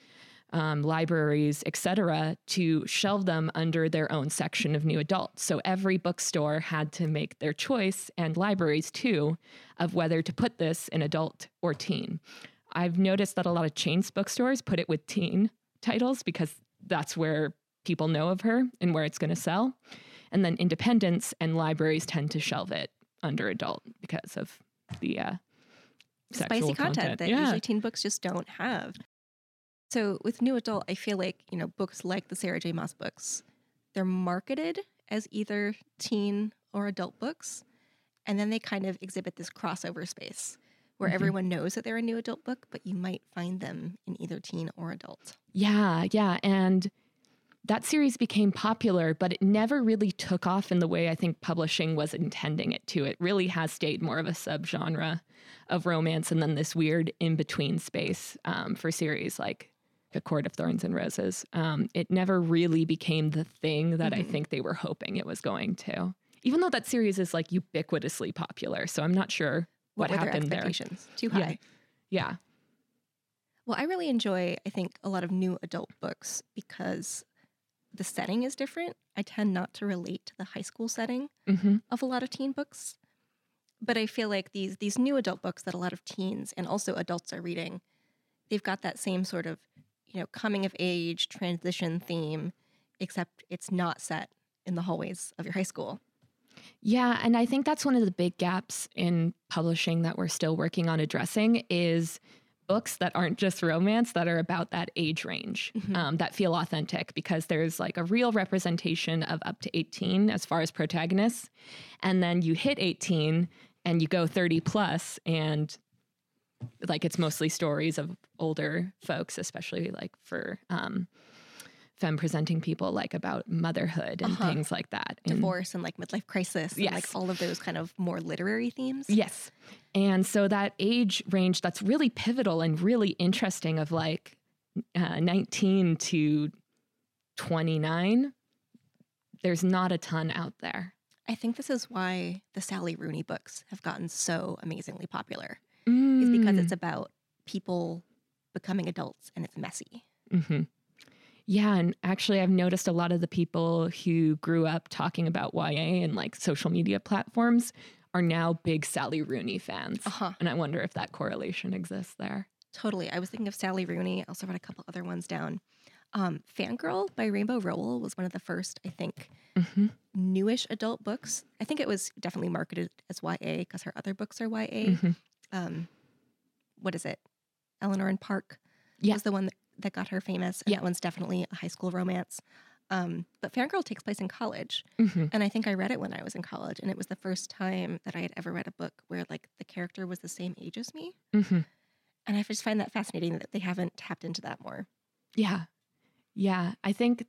S5: um, libraries, et cetera, to shelve them under their own section of new adult. So every bookstore had to make their choice, and libraries too, of whether to put this in adult or teen. I've noticed that a lot of chains bookstores put it with teen titles because that's where people know of her and where it's going to sell. And then independents and libraries tend to shelve it under adult because of the uh,
S6: spicy content, that
S5: yeah.
S6: usually teen books just don't have. So with new adult, I feel like you know books like the Sarah J. Maas books, they're marketed as either teen or adult books, and then they kind of exhibit this crossover space where
S5: Mhm.
S6: everyone knows that they're a new adult book, but you might find them in either teen or adult.
S5: Yeah, yeah. And that series became popular, but it never really took off in the way I think publishing was intending it to. It really has stayed more of a subgenre of romance and then this weird in between space um, for series like A Court of Thorns and Roses. Um, it never really became the thing that I
S6: Mhm.
S5: think they were hoping it was going to. Even though that series is like ubiquitously popular. So I'm not sure what,
S6: were their
S5: happened there.
S6: Too
S5: Yeah.
S6: high.
S5: Yeah.
S6: Well, I really enjoy, I think, a lot of new adult books because the setting is different. I tend not to relate to the high school setting
S5: hmm
S6: of a lot of teen books. But I feel like these these new adult books that a lot of teens and also adults are reading, they've got that same sort of, you know, coming of age transition theme, except it's not set in the hallways of your high school.
S5: Yeah, and I think that's one of the big gaps in publishing that we're still working on addressing is books that aren't just romance that are about that age range
S6: Mhm.
S5: um, that feel authentic because there's like a real representation of up to 18 as far as protagonists and then you hit 18 and you go 30 plus and like it's mostly stories of older folks especially like for um, femme presenting people like about motherhood and
S6: Uh-huh.
S5: things like that
S6: Divorce and like midlife crisis and like all of those kind of more literary themes.
S5: Yes. And so that age range that's really pivotal and really interesting of like uh, 19 to 29, there's not a ton out there.
S6: I think this is why the Sally Rooney books have gotten so amazingly popular.
S5: Mm.
S6: Because it's about people becoming adults and it's messy.
S5: hmm Yeah, and actually, I've noticed a lot of the people who grew up talking about YA and like social media platforms are now big Sally Rooney fans.
S6: Uh-huh.
S5: And I wonder if that correlation exists there.
S6: Totally. I was thinking of Sally Rooney. I also wrote a couple other ones down. Um, Fangirl by Rainbow Rowell was one of the first, I think,
S5: hmm
S6: newish adult books. I think it was definitely marketed as YA because her other books are YA.
S5: Mhm.
S6: Um, what is it? Eleanor and Park
S5: Yeah.
S6: was the one that, that got her famous. And
S5: Yeah.
S6: that one's definitely a high school romance. Um, but Fangirl takes place in college.
S5: hmm
S6: And I think I read it when I was in college. And it was the first time that I had ever read a book where like the character was the same age as me.
S5: hmm
S6: And I just find that fascinating that they haven't tapped into that more.
S5: Yeah. Yeah. I think,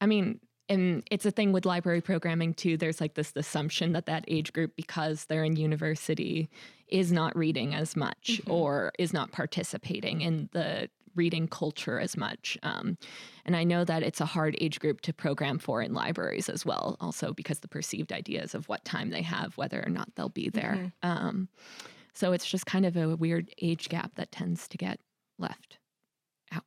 S5: I mean, and it's a thing with library programming too. There's like this assumption that that age group, because they're in university, is not reading as much
S6: Mhm.
S5: or is not participating in the reading culture as much. Um, and I know that it's a hard age group to program for in libraries as well, also because the perceived ideas of what time they have, whether or not they'll be there. Um, so it's just kind of a weird age gap that tends to get left. Out.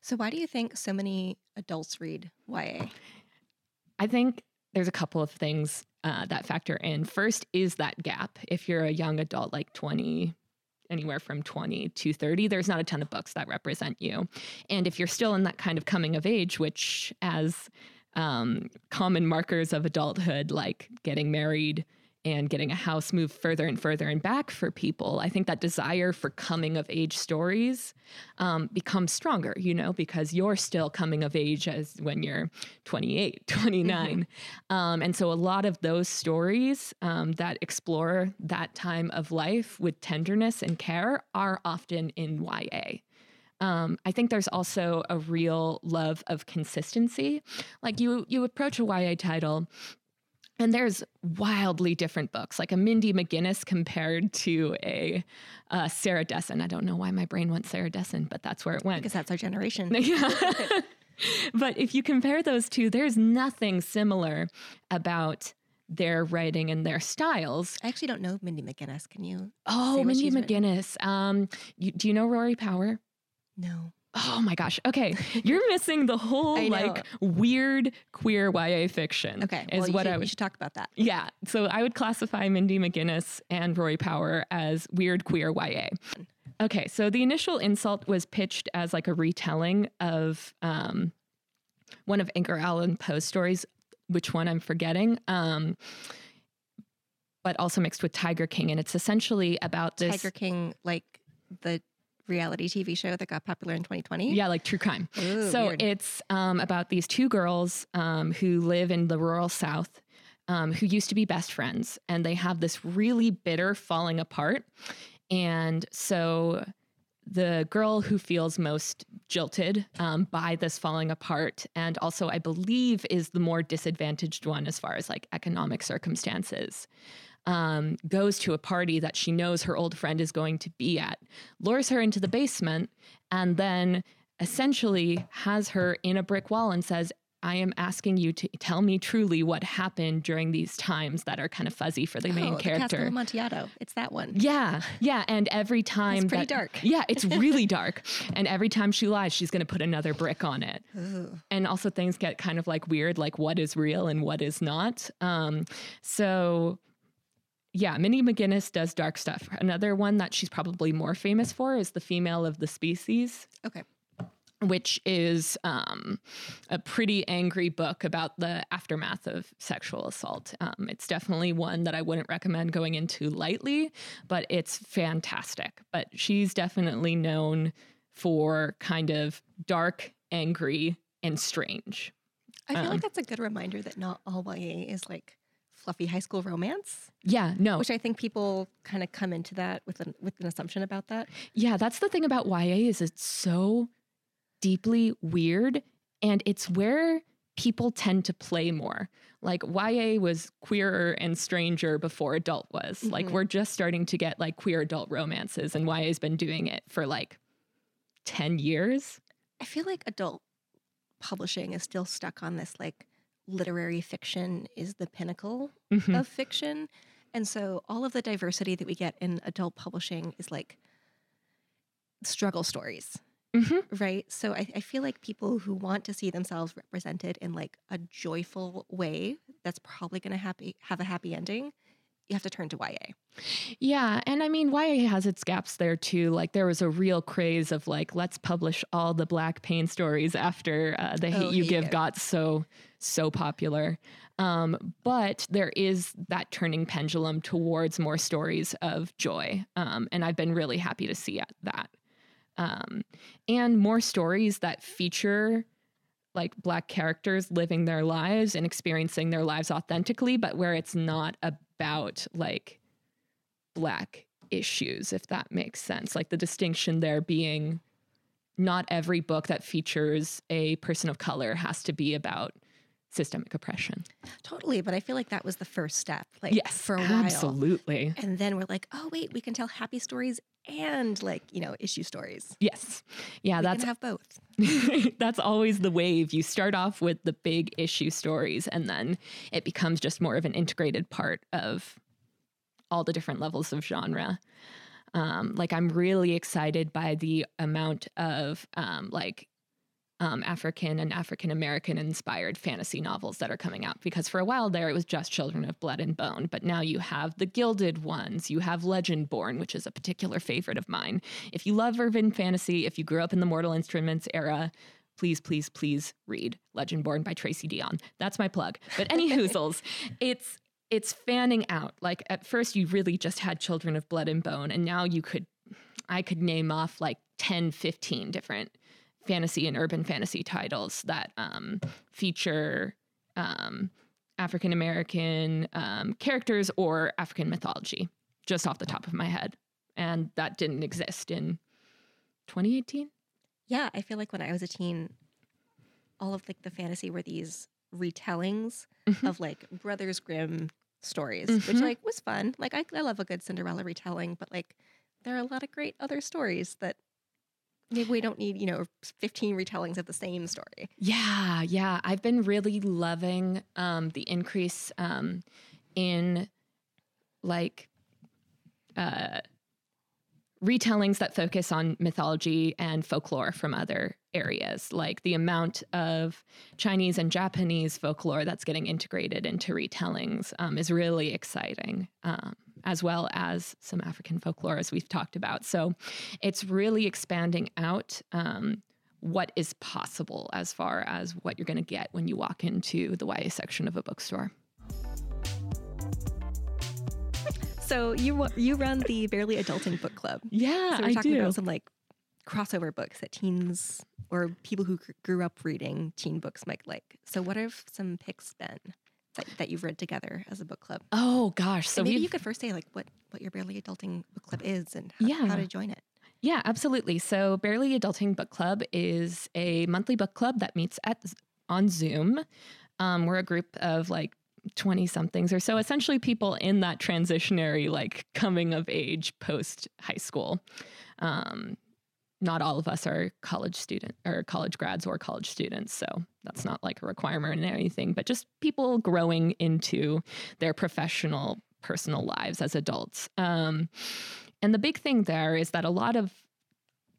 S6: So why do you think so many adults read YA?
S5: I think there's a couple of things uh, that factor in. First is that gap. If you're a young adult, like 20, anywhere from 20 to 30, there's not a ton of books that represent you. And if you're still in that kind of coming of age, which as um, common markers of adulthood, like getting married and getting a house, move further and further and back for people, I think that desire for coming of age stories um, becomes stronger, you know, because you're still coming of age as when you're 28, 29. Um, and so a lot of those stories um, that explore that time of life with tenderness and care are often in YA. Um, I think there's also a real love of consistency. Like you, you approach a YA title, and there's wildly different books, like a Mindy McGinnis compared to a uh, Sarah Dessen. I don't know why my brain went Sarah Dessen, but that's where it went.
S6: Because that's our generation.
S5: Yeah. but if you compare those two, there's nothing similar about their writing and their styles.
S6: I actually don't know Mindy McGinnis. Can you?
S5: Oh, Mindy. McGinnis. Um, you, do you know Rory Power?
S6: No.
S5: Oh my gosh. Okay. You're missing the whole like weird queer YA fiction.
S6: Okay.
S5: Is
S6: well,
S5: what
S6: should,
S5: I
S6: we
S5: would
S6: should talk about that.
S5: Yeah. So I would classify Mindy McGinnis and Rory Power as weird queer YA. Okay. So the initial insult was pitched as like a retelling of um, one of Edgar Allan Poe's stories, which one I'm forgetting. Um, but also mixed with Tiger King. And it's essentially about this.
S6: Tiger King, like the reality TV show that got popular in 2020.
S5: Yeah, like true crime.
S6: Ooh,
S5: so
S6: weird.
S5: it's um, about these two girls um, who live in the rural South. Um, who used to be best friends, and they have this really bitter falling apart. And so the girl who feels most jilted um, by this falling apart, and also I believe is the more disadvantaged one as far as like economic circumstances, um, goes to a party that she knows her old friend is going to be at, lures her into the basement, and then essentially has her in a brick wall and says, I am asking you to tell me truly what happened during these times that are kind of fuzzy for the main
S6: oh,
S5: character.
S6: The Amontillado. It's that one.
S5: Yeah, yeah, and every time
S6: It's pretty
S5: that-
S6: dark.
S5: Yeah, it's really dark, and every time she lies, she's going to put another brick on it.
S6: Ooh.
S5: And also things get kind of like weird, like what is real and what is not. Um, so. Yeah, Mindy McGinnis does dark stuff. Another one that she's probably more famous for is The Female of the Species
S6: Okay.
S5: which is um, a pretty angry book about the aftermath of sexual assault. Um, it's definitely one that I wouldn't recommend going into lightly, but it's fantastic. But she's definitely known for kind of dark, angry, and strange.
S6: I feel
S5: Um,
S6: like that's a good reminder that not all YA is like fluffy high school romance,
S5: Yeah, no,
S6: which I think people kind of come into that with an with an assumption about that.
S5: Yeah, that's the thing about YA is it's so deeply weird and it's where people tend to play more. Like YA was queerer and stranger before adult was. Like
S6: Mhm.
S5: we're just starting to get like queer adult romances and YA's been doing it for like 10 years.
S6: I feel like adult publishing is still stuck on this like literary fiction is the pinnacle
S5: Mhm.
S6: of fiction. And so all of the diversity that we get in adult publishing is like struggle stories,
S5: Mhm.
S6: right? So I, I feel like people who want to see themselves represented in like a joyful way that's probably going to happy have a happy ending. You have to turn to YA.
S5: Yeah, and I mean YA has its gaps there too. Like there was a real craze of like let's publish all the Black Pain stories after uh, the Hate
S6: Oh,
S5: You Give
S6: Give.
S5: got so so popular. Um, but there is that turning pendulum towards more stories of joy, um, and I've been really happy to see that. Um, and more stories that feature like black characters living their lives and experiencing their lives authentically, but where it's not about like black issues, if that makes sense. Like the distinction there being not every book that features a person of color has to be about systemic oppression.
S6: Totally, but I feel like that was the first step. Like
S5: yes,
S6: for a while.
S5: absolutely.
S6: And then we're like, oh wait, we can tell happy stories and like, you know, issue stories.
S5: Yes. Yeah,
S6: we
S5: that's
S6: can have both.
S5: that's always the wave. You start off with the big issue stories and then it becomes just more of an integrated part of all the different levels of genre. Um, like I'm really excited by the amount of um, like um, African and African American inspired fantasy novels that are coming out because for a while there it was just Children of Blood and Bone, but now you have the Gilded ones, you have Legendborn, which is a particular favorite of mine. If you love urban fantasy, if you grew up in the Mortal Instruments era, please, please, please read Legendborn by Tracy Deonn. That's my plug. But any hoozles, it's it's fanning out. Like at first you really just had Children of Blood and Bone, and now you could I could name off like 10, 15 different fantasy and urban fantasy titles that um, feature um, African American um, characters or African mythology, just off the top of my head. And that didn't exist in 2018.
S6: Yeah, I feel like when I was a teen, all of like the fantasy were these retellings
S5: Mhm.
S6: of like Brothers Grimm stories, which
S5: Mhm.
S6: like was fun. Like I, I love a good Cinderella retelling, but like there are a lot of great other stories that maybe we don't need, you know, 15 retellings of the same story.
S5: Yeah, yeah. I've been really loving um, the increase um, in like uh, retellings that focus on mythology and folklore from other areas. Like the amount of Chinese and Japanese folklore that's getting integrated into retellings um, is really exciting, um, as well as some African folklore, as we've talked about. So it's really expanding out. Um, what is possible as far as what you're going to get when you walk into the YA section of a bookstore.
S6: So you you run the Barely Adulting Book Club.
S5: Yeah,
S6: So we're talking about some like crossover books that teens or people who grew up reading teen books might like. So what have some picks been that, that you've read together as a book club?
S5: oh gosh, so
S6: So maybe you could first say like what what your Barely Adulting Book Club is and how,
S5: Yeah.
S6: how to join it.
S5: Yeah, absolutely. So, Barely Adulting Book Club is a monthly book club that meets at on Zoom. Um, we're a group of like 20 somethings or so, essentially people in that transitionary, like coming of age post high school. Um, not all of us are college student or college grads or college students, so that's not like a requirement or anything, but just people growing into their professional, personal lives as adults. Um, and the big thing there is that a lot of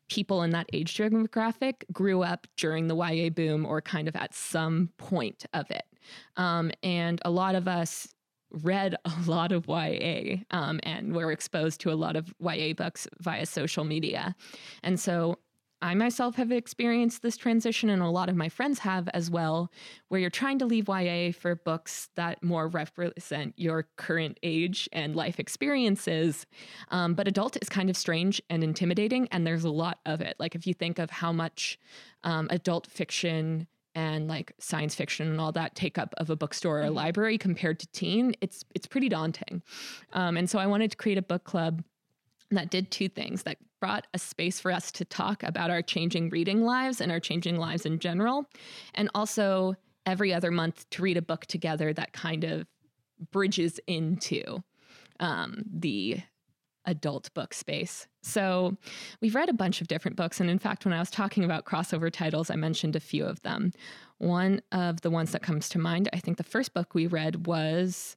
S5: people in that age demographic grew up during the YA boom or kind of at some point of it. Um, and a lot of us read a lot of YA um, and were exposed to a lot of YA books via social media. And so I myself have experienced this transition, and a lot of my friends have as well, where you're trying to leave YA for books that more represent your current age and life experiences. Um, but adult is kind of strange and intimidating, and there's a lot of it. Like, if you think of how much um, adult fiction and like science fiction and all that take up of a bookstore or a library compared to teen, it's it's pretty daunting. Um, and so I wanted to create a book club that did two things that brought a space for us to talk about our changing reading lives and our changing lives in general and also every other month to read a book together that kind of bridges into um, the adult book space so we've read a bunch of different books and in fact when i was talking about crossover titles i mentioned a few of them one of the ones that comes to mind i think the first book we read was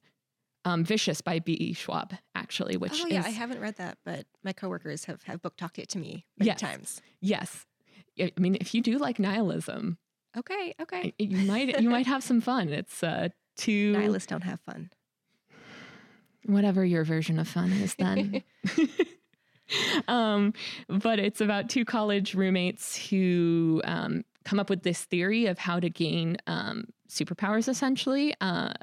S5: um, Vicious by V.E. Schwab, actually, which
S6: oh yeah,
S5: is
S6: I haven't read that, but my coworkers have have book talked it to me many
S5: Yes.
S6: times.
S5: yes. I I mean, if you do like nihilism,
S6: Okay, okay.
S5: you might you might have some fun. It's uh, two
S6: Nihilists don't have fun.
S5: Whatever your version of fun is then. um, but it's about two college roommates who um, come up with this theory of how to gain um, superpowers, essentially, uh,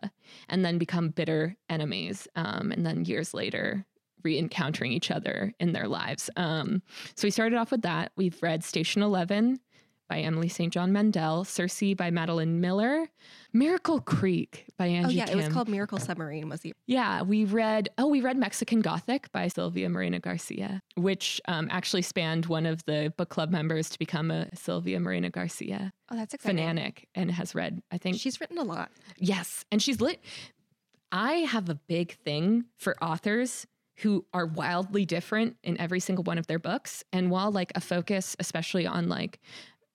S5: and then become bitter enemies. Um, and then years later, re-encountering each other in their lives. Um, so we started off with that. We've read Station Eleven by Emily St. John Mandel, Circe by Madeline Miller, Miracle Creek by Angie
S6: oh yeah,
S5: Kim.
S6: it was called Miracle Submarine. was it?
S5: Yeah, we read, oh, we read Mexican Gothic by Silvia Moreno Garcia, which um, actually spanned one of the book club members to become a Silvia Moreno Garcia
S6: oh that's exciting.
S5: fanatic and has read, I think,
S6: She's written a lot.
S5: yes. And she's lit. I have a big thing for authors who are wildly different in every single one of their books. And while like a focus, especially on like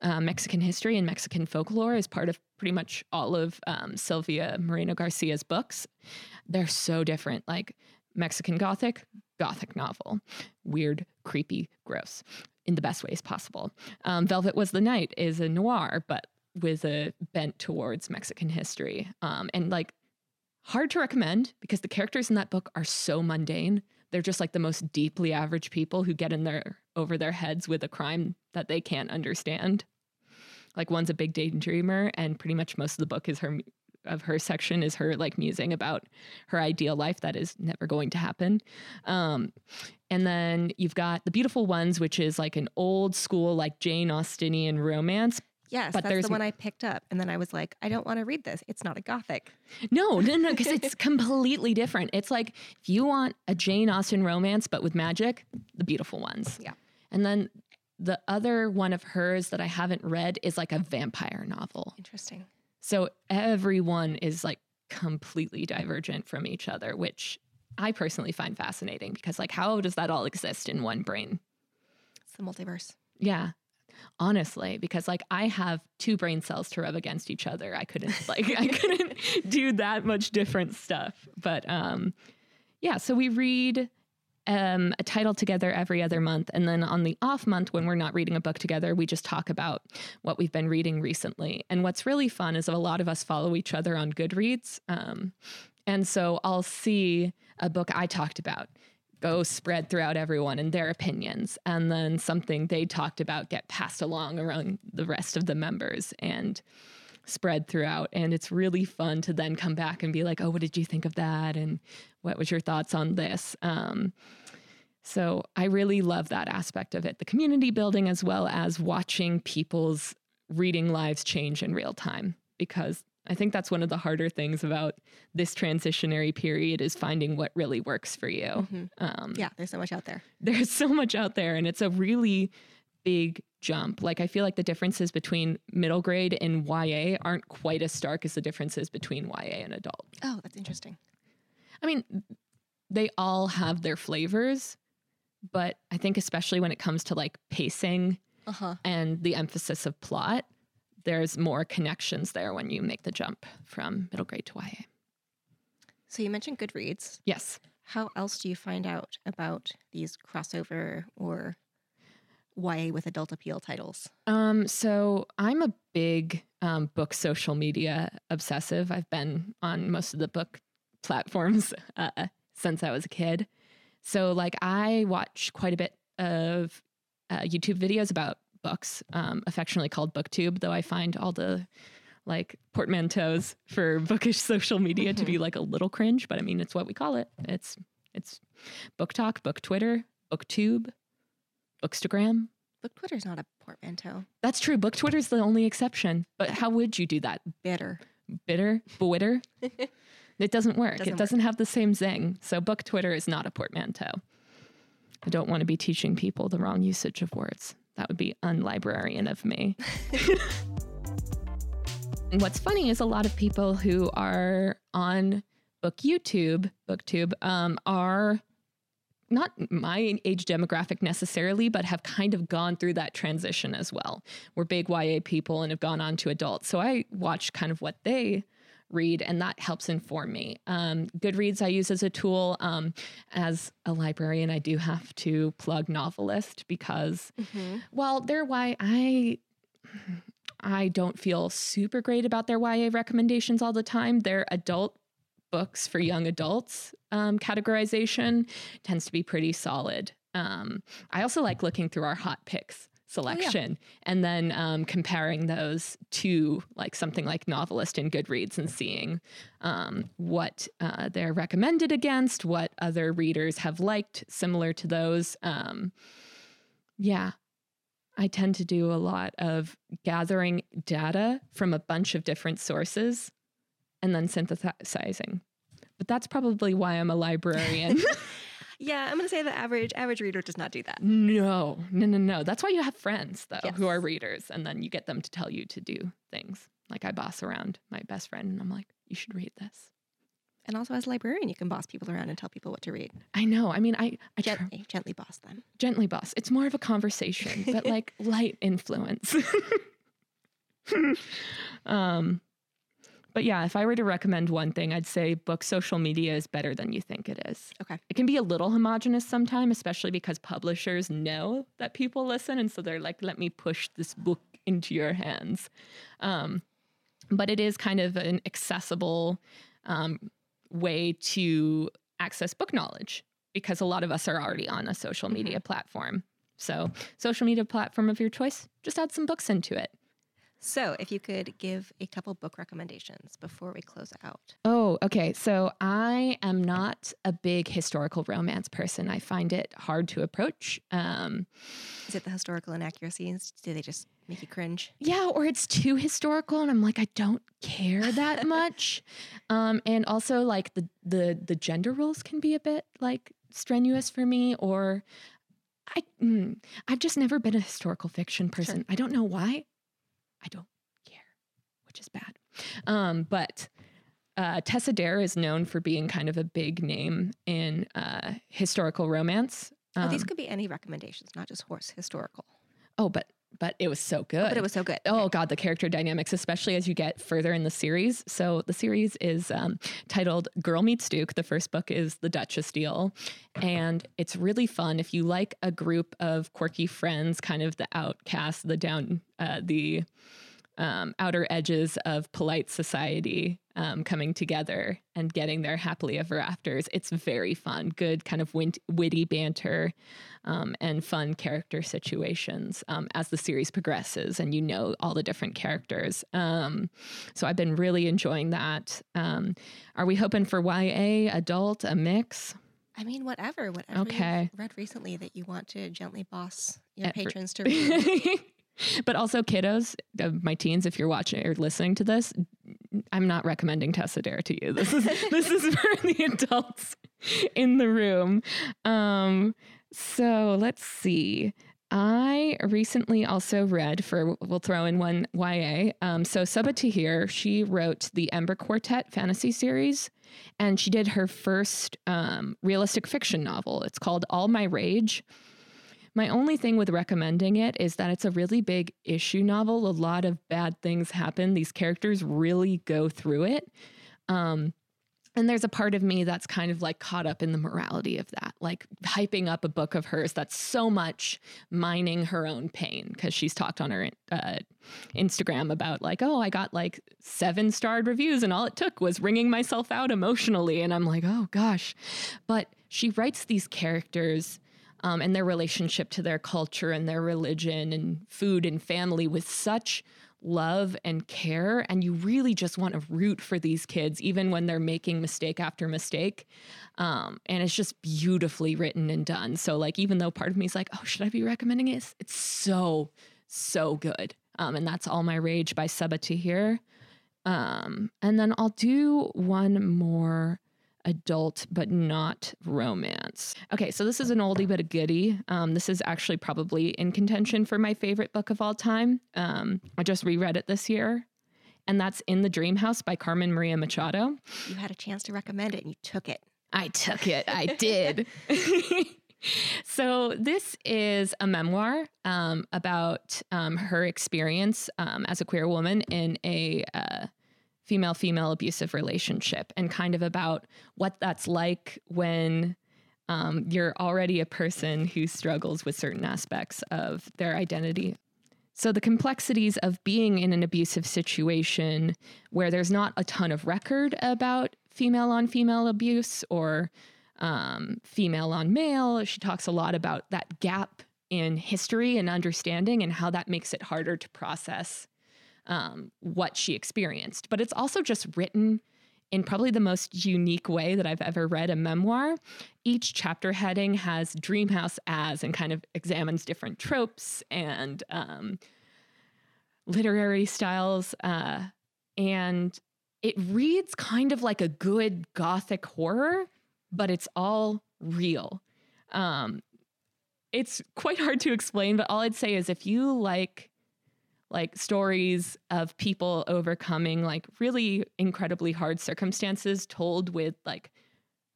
S5: uh, Mexican history and Mexican folklore is part of pretty much all of um, Silvia Moreno Garcia's books. They're so different. Like Mexican Gothic, Gothic novel, weird, creepy, gross, in the best ways possible. Um, Velvet Was the Night is a noir, but with a bent towards Mexican history. Um, and like hard to recommend because the characters in that book are so mundane. They're just like the most deeply average people who get in their over their heads with a crime that they can't understand. Like one's a big daydreamer, and pretty much most of the book is her of her section is her like musing about her ideal life that is never going to happen. Um, and then you've got the beautiful ones, which is like an old school like Jane Austenian romance,
S6: Yes,
S5: But
S6: that's
S5: there's-
S6: the one I picked up, and then I was like, I don't want to read this. It's not a gothic.
S5: No, no, no, because it's completely different. It's like if you want a Jane Austen romance, but with magic, the beautiful ones.
S6: Yeah.
S5: And then the other one of hers that I haven't read is like a vampire novel.
S6: Interesting.
S5: So everyone is like completely divergent from each other, which I personally find fascinating because, like, how does that all exist in one brain?
S6: It's the multiverse.
S5: Yeah. Honestly, because like I have two brain cells to rub against each other. I couldn't like I couldn't do that much different stuff. But um yeah, so we read um, a title together every other month. And then on the off month, when we're not reading a book together, we just talk about what we've been reading recently. And what's really fun is a lot of us follow each other on Goodreads. Um, and so I'll see a book I talked about go spread throughout everyone and their opinions. And then something they talked about get passed along around the rest of the members. And spread throughout. And it's really fun to then come back and be like, oh, what did you think of that? And what was your thoughts on this? Um, so I really love that aspect of it the community building, as well as watching people's reading lives change in real time, because I think that's one of the harder things about this transitionary period is finding what really works for you.
S6: Mm-hmm. Um, yeah, there's so much out there.
S5: There's so much out there, and it's a really big jump. Like I feel like the differences between middle grade and YA aren't quite as stark as the differences between YA and adult.
S6: Oh, that's interesting.
S5: I mean, they all have their flavors, but I think especially when it comes to like pacing uh-huh. and the emphasis of plot, there's more connections there when you make the jump from middle grade to YA.
S6: So you mentioned Goodreads.
S5: Yes.
S6: How else do you find out about these crossover or YA with adult appeal titles?
S5: Um, so I'm a big um, book social media obsessive. I've been on most of the book platforms uh, since I was a kid. So, like, I watch quite a bit of uh, YouTube videos about books, um, affectionately called BookTube, though I find all the like portmanteaus for bookish social media to be like a little cringe, but I mean, it's what we call it. It's it's book talk, book Twitter, booktube, bookstagram.
S6: Book Twitter's not a portmanteau.
S5: That's true. Book Twitter's the only exception. But how would you do that?
S6: Bitter.
S5: Bitter? Bitter? it doesn't work. Doesn't it doesn't work. have the same zing. So book Twitter is not a portmanteau. I don't want to be teaching people the wrong usage of words. That would be unlibrarian of me. and what's funny is a lot of people who are on book YouTube, booktube, um, are not my age demographic necessarily, but have kind of gone through that transition as well. We're big YA people and have gone on to adults. So I watch kind of what they read, and that helps inform me. Um, Goodreads I use as a tool. Um, as a librarian, I do have to plug Novelist because, mm-hmm. well, they're why I. I don't feel super great about their YA recommendations all the time. Their adult books for young adults um, categorization tends to be pretty solid. Um, I also like looking through our hot picks selection oh, yeah. and then um, comparing those to like something like novelist and goodreads and seeing um, what uh, they're recommended against what other readers have liked similar to those um, yeah i tend to do a lot of gathering data from a bunch of different sources and then synthesizing but that's probably why i'm a librarian
S6: Yeah, I'm going to say the average average reader does not do that.
S5: No, no, no, no. That's why you have friends though yes. who are readers, and then you get them to tell you to do things. Like I boss around my best friend, and I'm like, you should read this.
S6: And also, as a librarian, you can boss people around and tell people what to read.
S5: I know. I mean, I, I
S6: gently, tr- gently boss them.
S5: Gently boss. It's more of a conversation, but like light influence. um, but yeah, if I were to recommend one thing, I'd say book social media is better than you think it is.
S6: Okay.
S5: It can be a little homogenous sometimes, especially because publishers know that people listen. And so they're like, let me push this book into your hands. Um, but it is kind of an accessible um, way to access book knowledge because a lot of us are already on a social media mm-hmm. platform. So, social media platform of your choice, just add some books into it.
S6: So, if you could give a couple book recommendations before we close out.
S5: Oh, okay. So, I am not a big historical romance person. I find it hard to approach. Um,
S6: Is it the historical inaccuracies? Do they just make you cringe?
S5: Yeah, or it's too historical, and I'm like, I don't care that much. um, and also, like the the the gender roles can be a bit like strenuous for me, or I mm, I've just never been a historical fiction person. Sure. I don't know why. I don't care, which is bad. Um, but uh, Tessa Dare is known for being kind of a big name in uh, historical romance.
S6: Um, oh, these um, could be any recommendations, not just horse historical.
S5: Oh, but but it was so good. Oh,
S6: but it was so good.
S5: Oh god, the character dynamics, especially as you get further in the series. So the series is um, titled "Girl Meets Duke." The first book is The Duchess Deal, and it's really fun if you like a group of quirky friends, kind of the outcasts, the down, uh, the um, outer edges of polite society um, coming together and getting their happily ever afters. It's very fun, good kind of wit- witty banter um, and fun character situations um, as the series progresses and you know all the different characters. Um, so I've been really enjoying that. Um, are we hoping for YA, adult, a mix?
S6: I mean, whatever, whatever
S5: Okay.
S6: read recently that you want to gently boss your patrons to read.
S5: but also kiddos, uh, my teens, if you're watching or listening to this, I'm not recommending Tessa Dare to you. This is this is for the adults in the room. Um, so let's see. I recently also read for we'll throw in one YA. Um, so Sabaa Tahir, she wrote the Ember Quartet fantasy series, and she did her first um, realistic fiction novel. It's called All My Rage. My only thing with recommending it is that it's a really big issue novel. A lot of bad things happen. These characters really go through it. Um, and there's a part of me that's kind of like caught up in the morality of that, like hyping up a book of hers that's so much mining her own pain because she's talked on her uh, Instagram about like, oh, I got like seven starred reviews and all it took was wringing myself out emotionally. And I'm like, oh gosh. But she writes these characters um, and their relationship to their culture and their religion and food and family with such love and care. And you really just want to root for these kids, even when they're making mistake after mistake. Um, and it's just beautifully written and done. So, like, even though part of me is like, oh, should I be recommending it? It's, so, so good. Um, and that's All My Rage by Sabaa Tahir. Um, and then I'll do one more adult but not romance. Okay, so this is an oldie but a goodie. Um, this is actually probably in contention for my favorite book of all time. Um, I just reread it this year, and that's In the Dream House by Carmen Maria Machado.
S6: you had a chance to recommend it and you took it.
S5: I took it. I did. so this is a memoir um, about um, her experience um, as a queer woman in a uh, female female abusive relationship, and kind of about what that's like when. Um, you're already a person who struggles with certain aspects of their identity. So, the complexities of being in an abusive situation where there's not a ton of record about female on female abuse or um, female on male. She talks a lot about that gap in history and understanding and how that makes it harder to process um, what she experienced. But it's also just written in probably the most unique way that I've ever read a memoir. Each chapter heading has Dreamhouse as and kind of examines different tropes and um, literary styles. Uh, and it reads kind of like a good gothic horror, but it's all real. Um, it's quite hard to explain, but all I'd say is if you like like stories of people overcoming like really incredibly hard circumstances told with like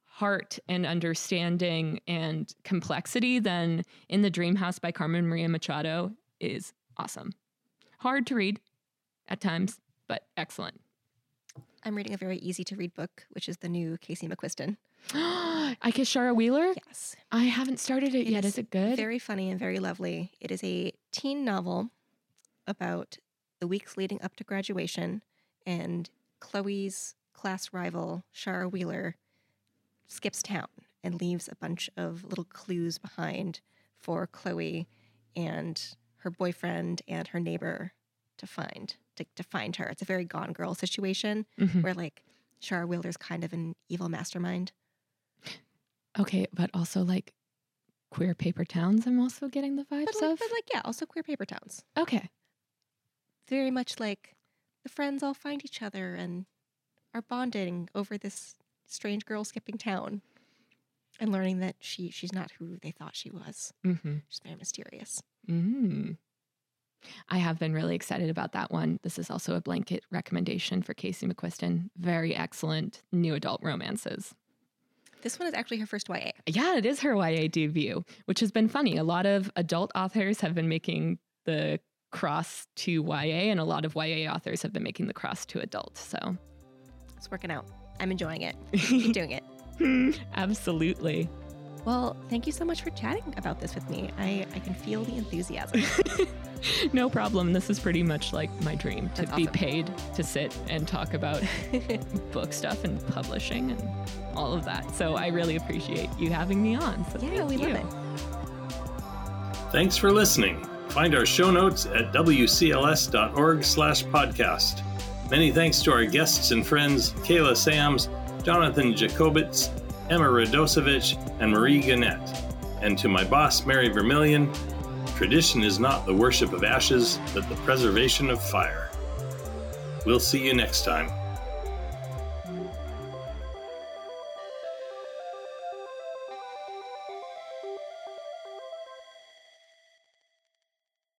S5: heart and understanding and complexity, than In the Dream House by Carmen Maria Machado is awesome. Hard to read at times, but excellent.
S6: I'm reading a very easy to read book, which is the new Casey McQuiston.
S5: Shara Wheeler?
S6: Yes.
S5: I haven't started it,
S6: It
S5: yet.
S6: is
S5: Is it good?
S6: Very funny and very lovely. It is a teen novel about the weeks leading up to graduation, and Chloe's class rival, Shara Wheeler, skips town and leaves a bunch of little clues behind for Chloe and her boyfriend and her neighbor to find to, to find her. It's a very gone girl situation
S5: Mhm.
S6: where like Shara Wheeler's kind of an evil mastermind.
S5: Okay, but also like queer paper towns. I'm also getting the vibes
S6: But like,
S5: of.
S6: but like yeah, also queer paper towns.
S5: okay,
S6: very much like the friends all find each other and are bonding over this strange girl skipping town and learning that she she's not who they thought she was.
S5: mm-hmm.
S6: She's very mysterious.
S5: mm I have been really excited about that one. This is also a blanket recommendation for Casey McQuiston. Very excellent new adult romances.
S6: This one is actually her first YA.
S5: Yeah, it is her YA debut, which has been funny. A lot of adult authors have been making the cross to YA, and a lot of YA authors have been making the cross to adult. So,
S6: It's working out. I'm enjoying it. Keep doing it.
S5: absolutely.
S6: Well, thank you so much for chatting about this with me. I, I can feel the enthusiasm.
S5: no problem. This is pretty much like my dream to
S6: That's
S5: be
S6: awesome.
S5: paid to sit and talk about book stuff and publishing and all of that. So I really appreciate you having me on. So
S6: yeah,
S5: thank
S6: we
S5: you.
S6: love it.
S1: Thanks for listening. Find our show notes at wcls.org slash podcast. Many thanks to our guests and friends, Kayla Sams, Jonathan Jacobitz, Emma Radosevich, and Marie Gannett. And to my boss, Mary Vermillion, tradition is not the worship of ashes, but the preservation of fire. We'll see you next time.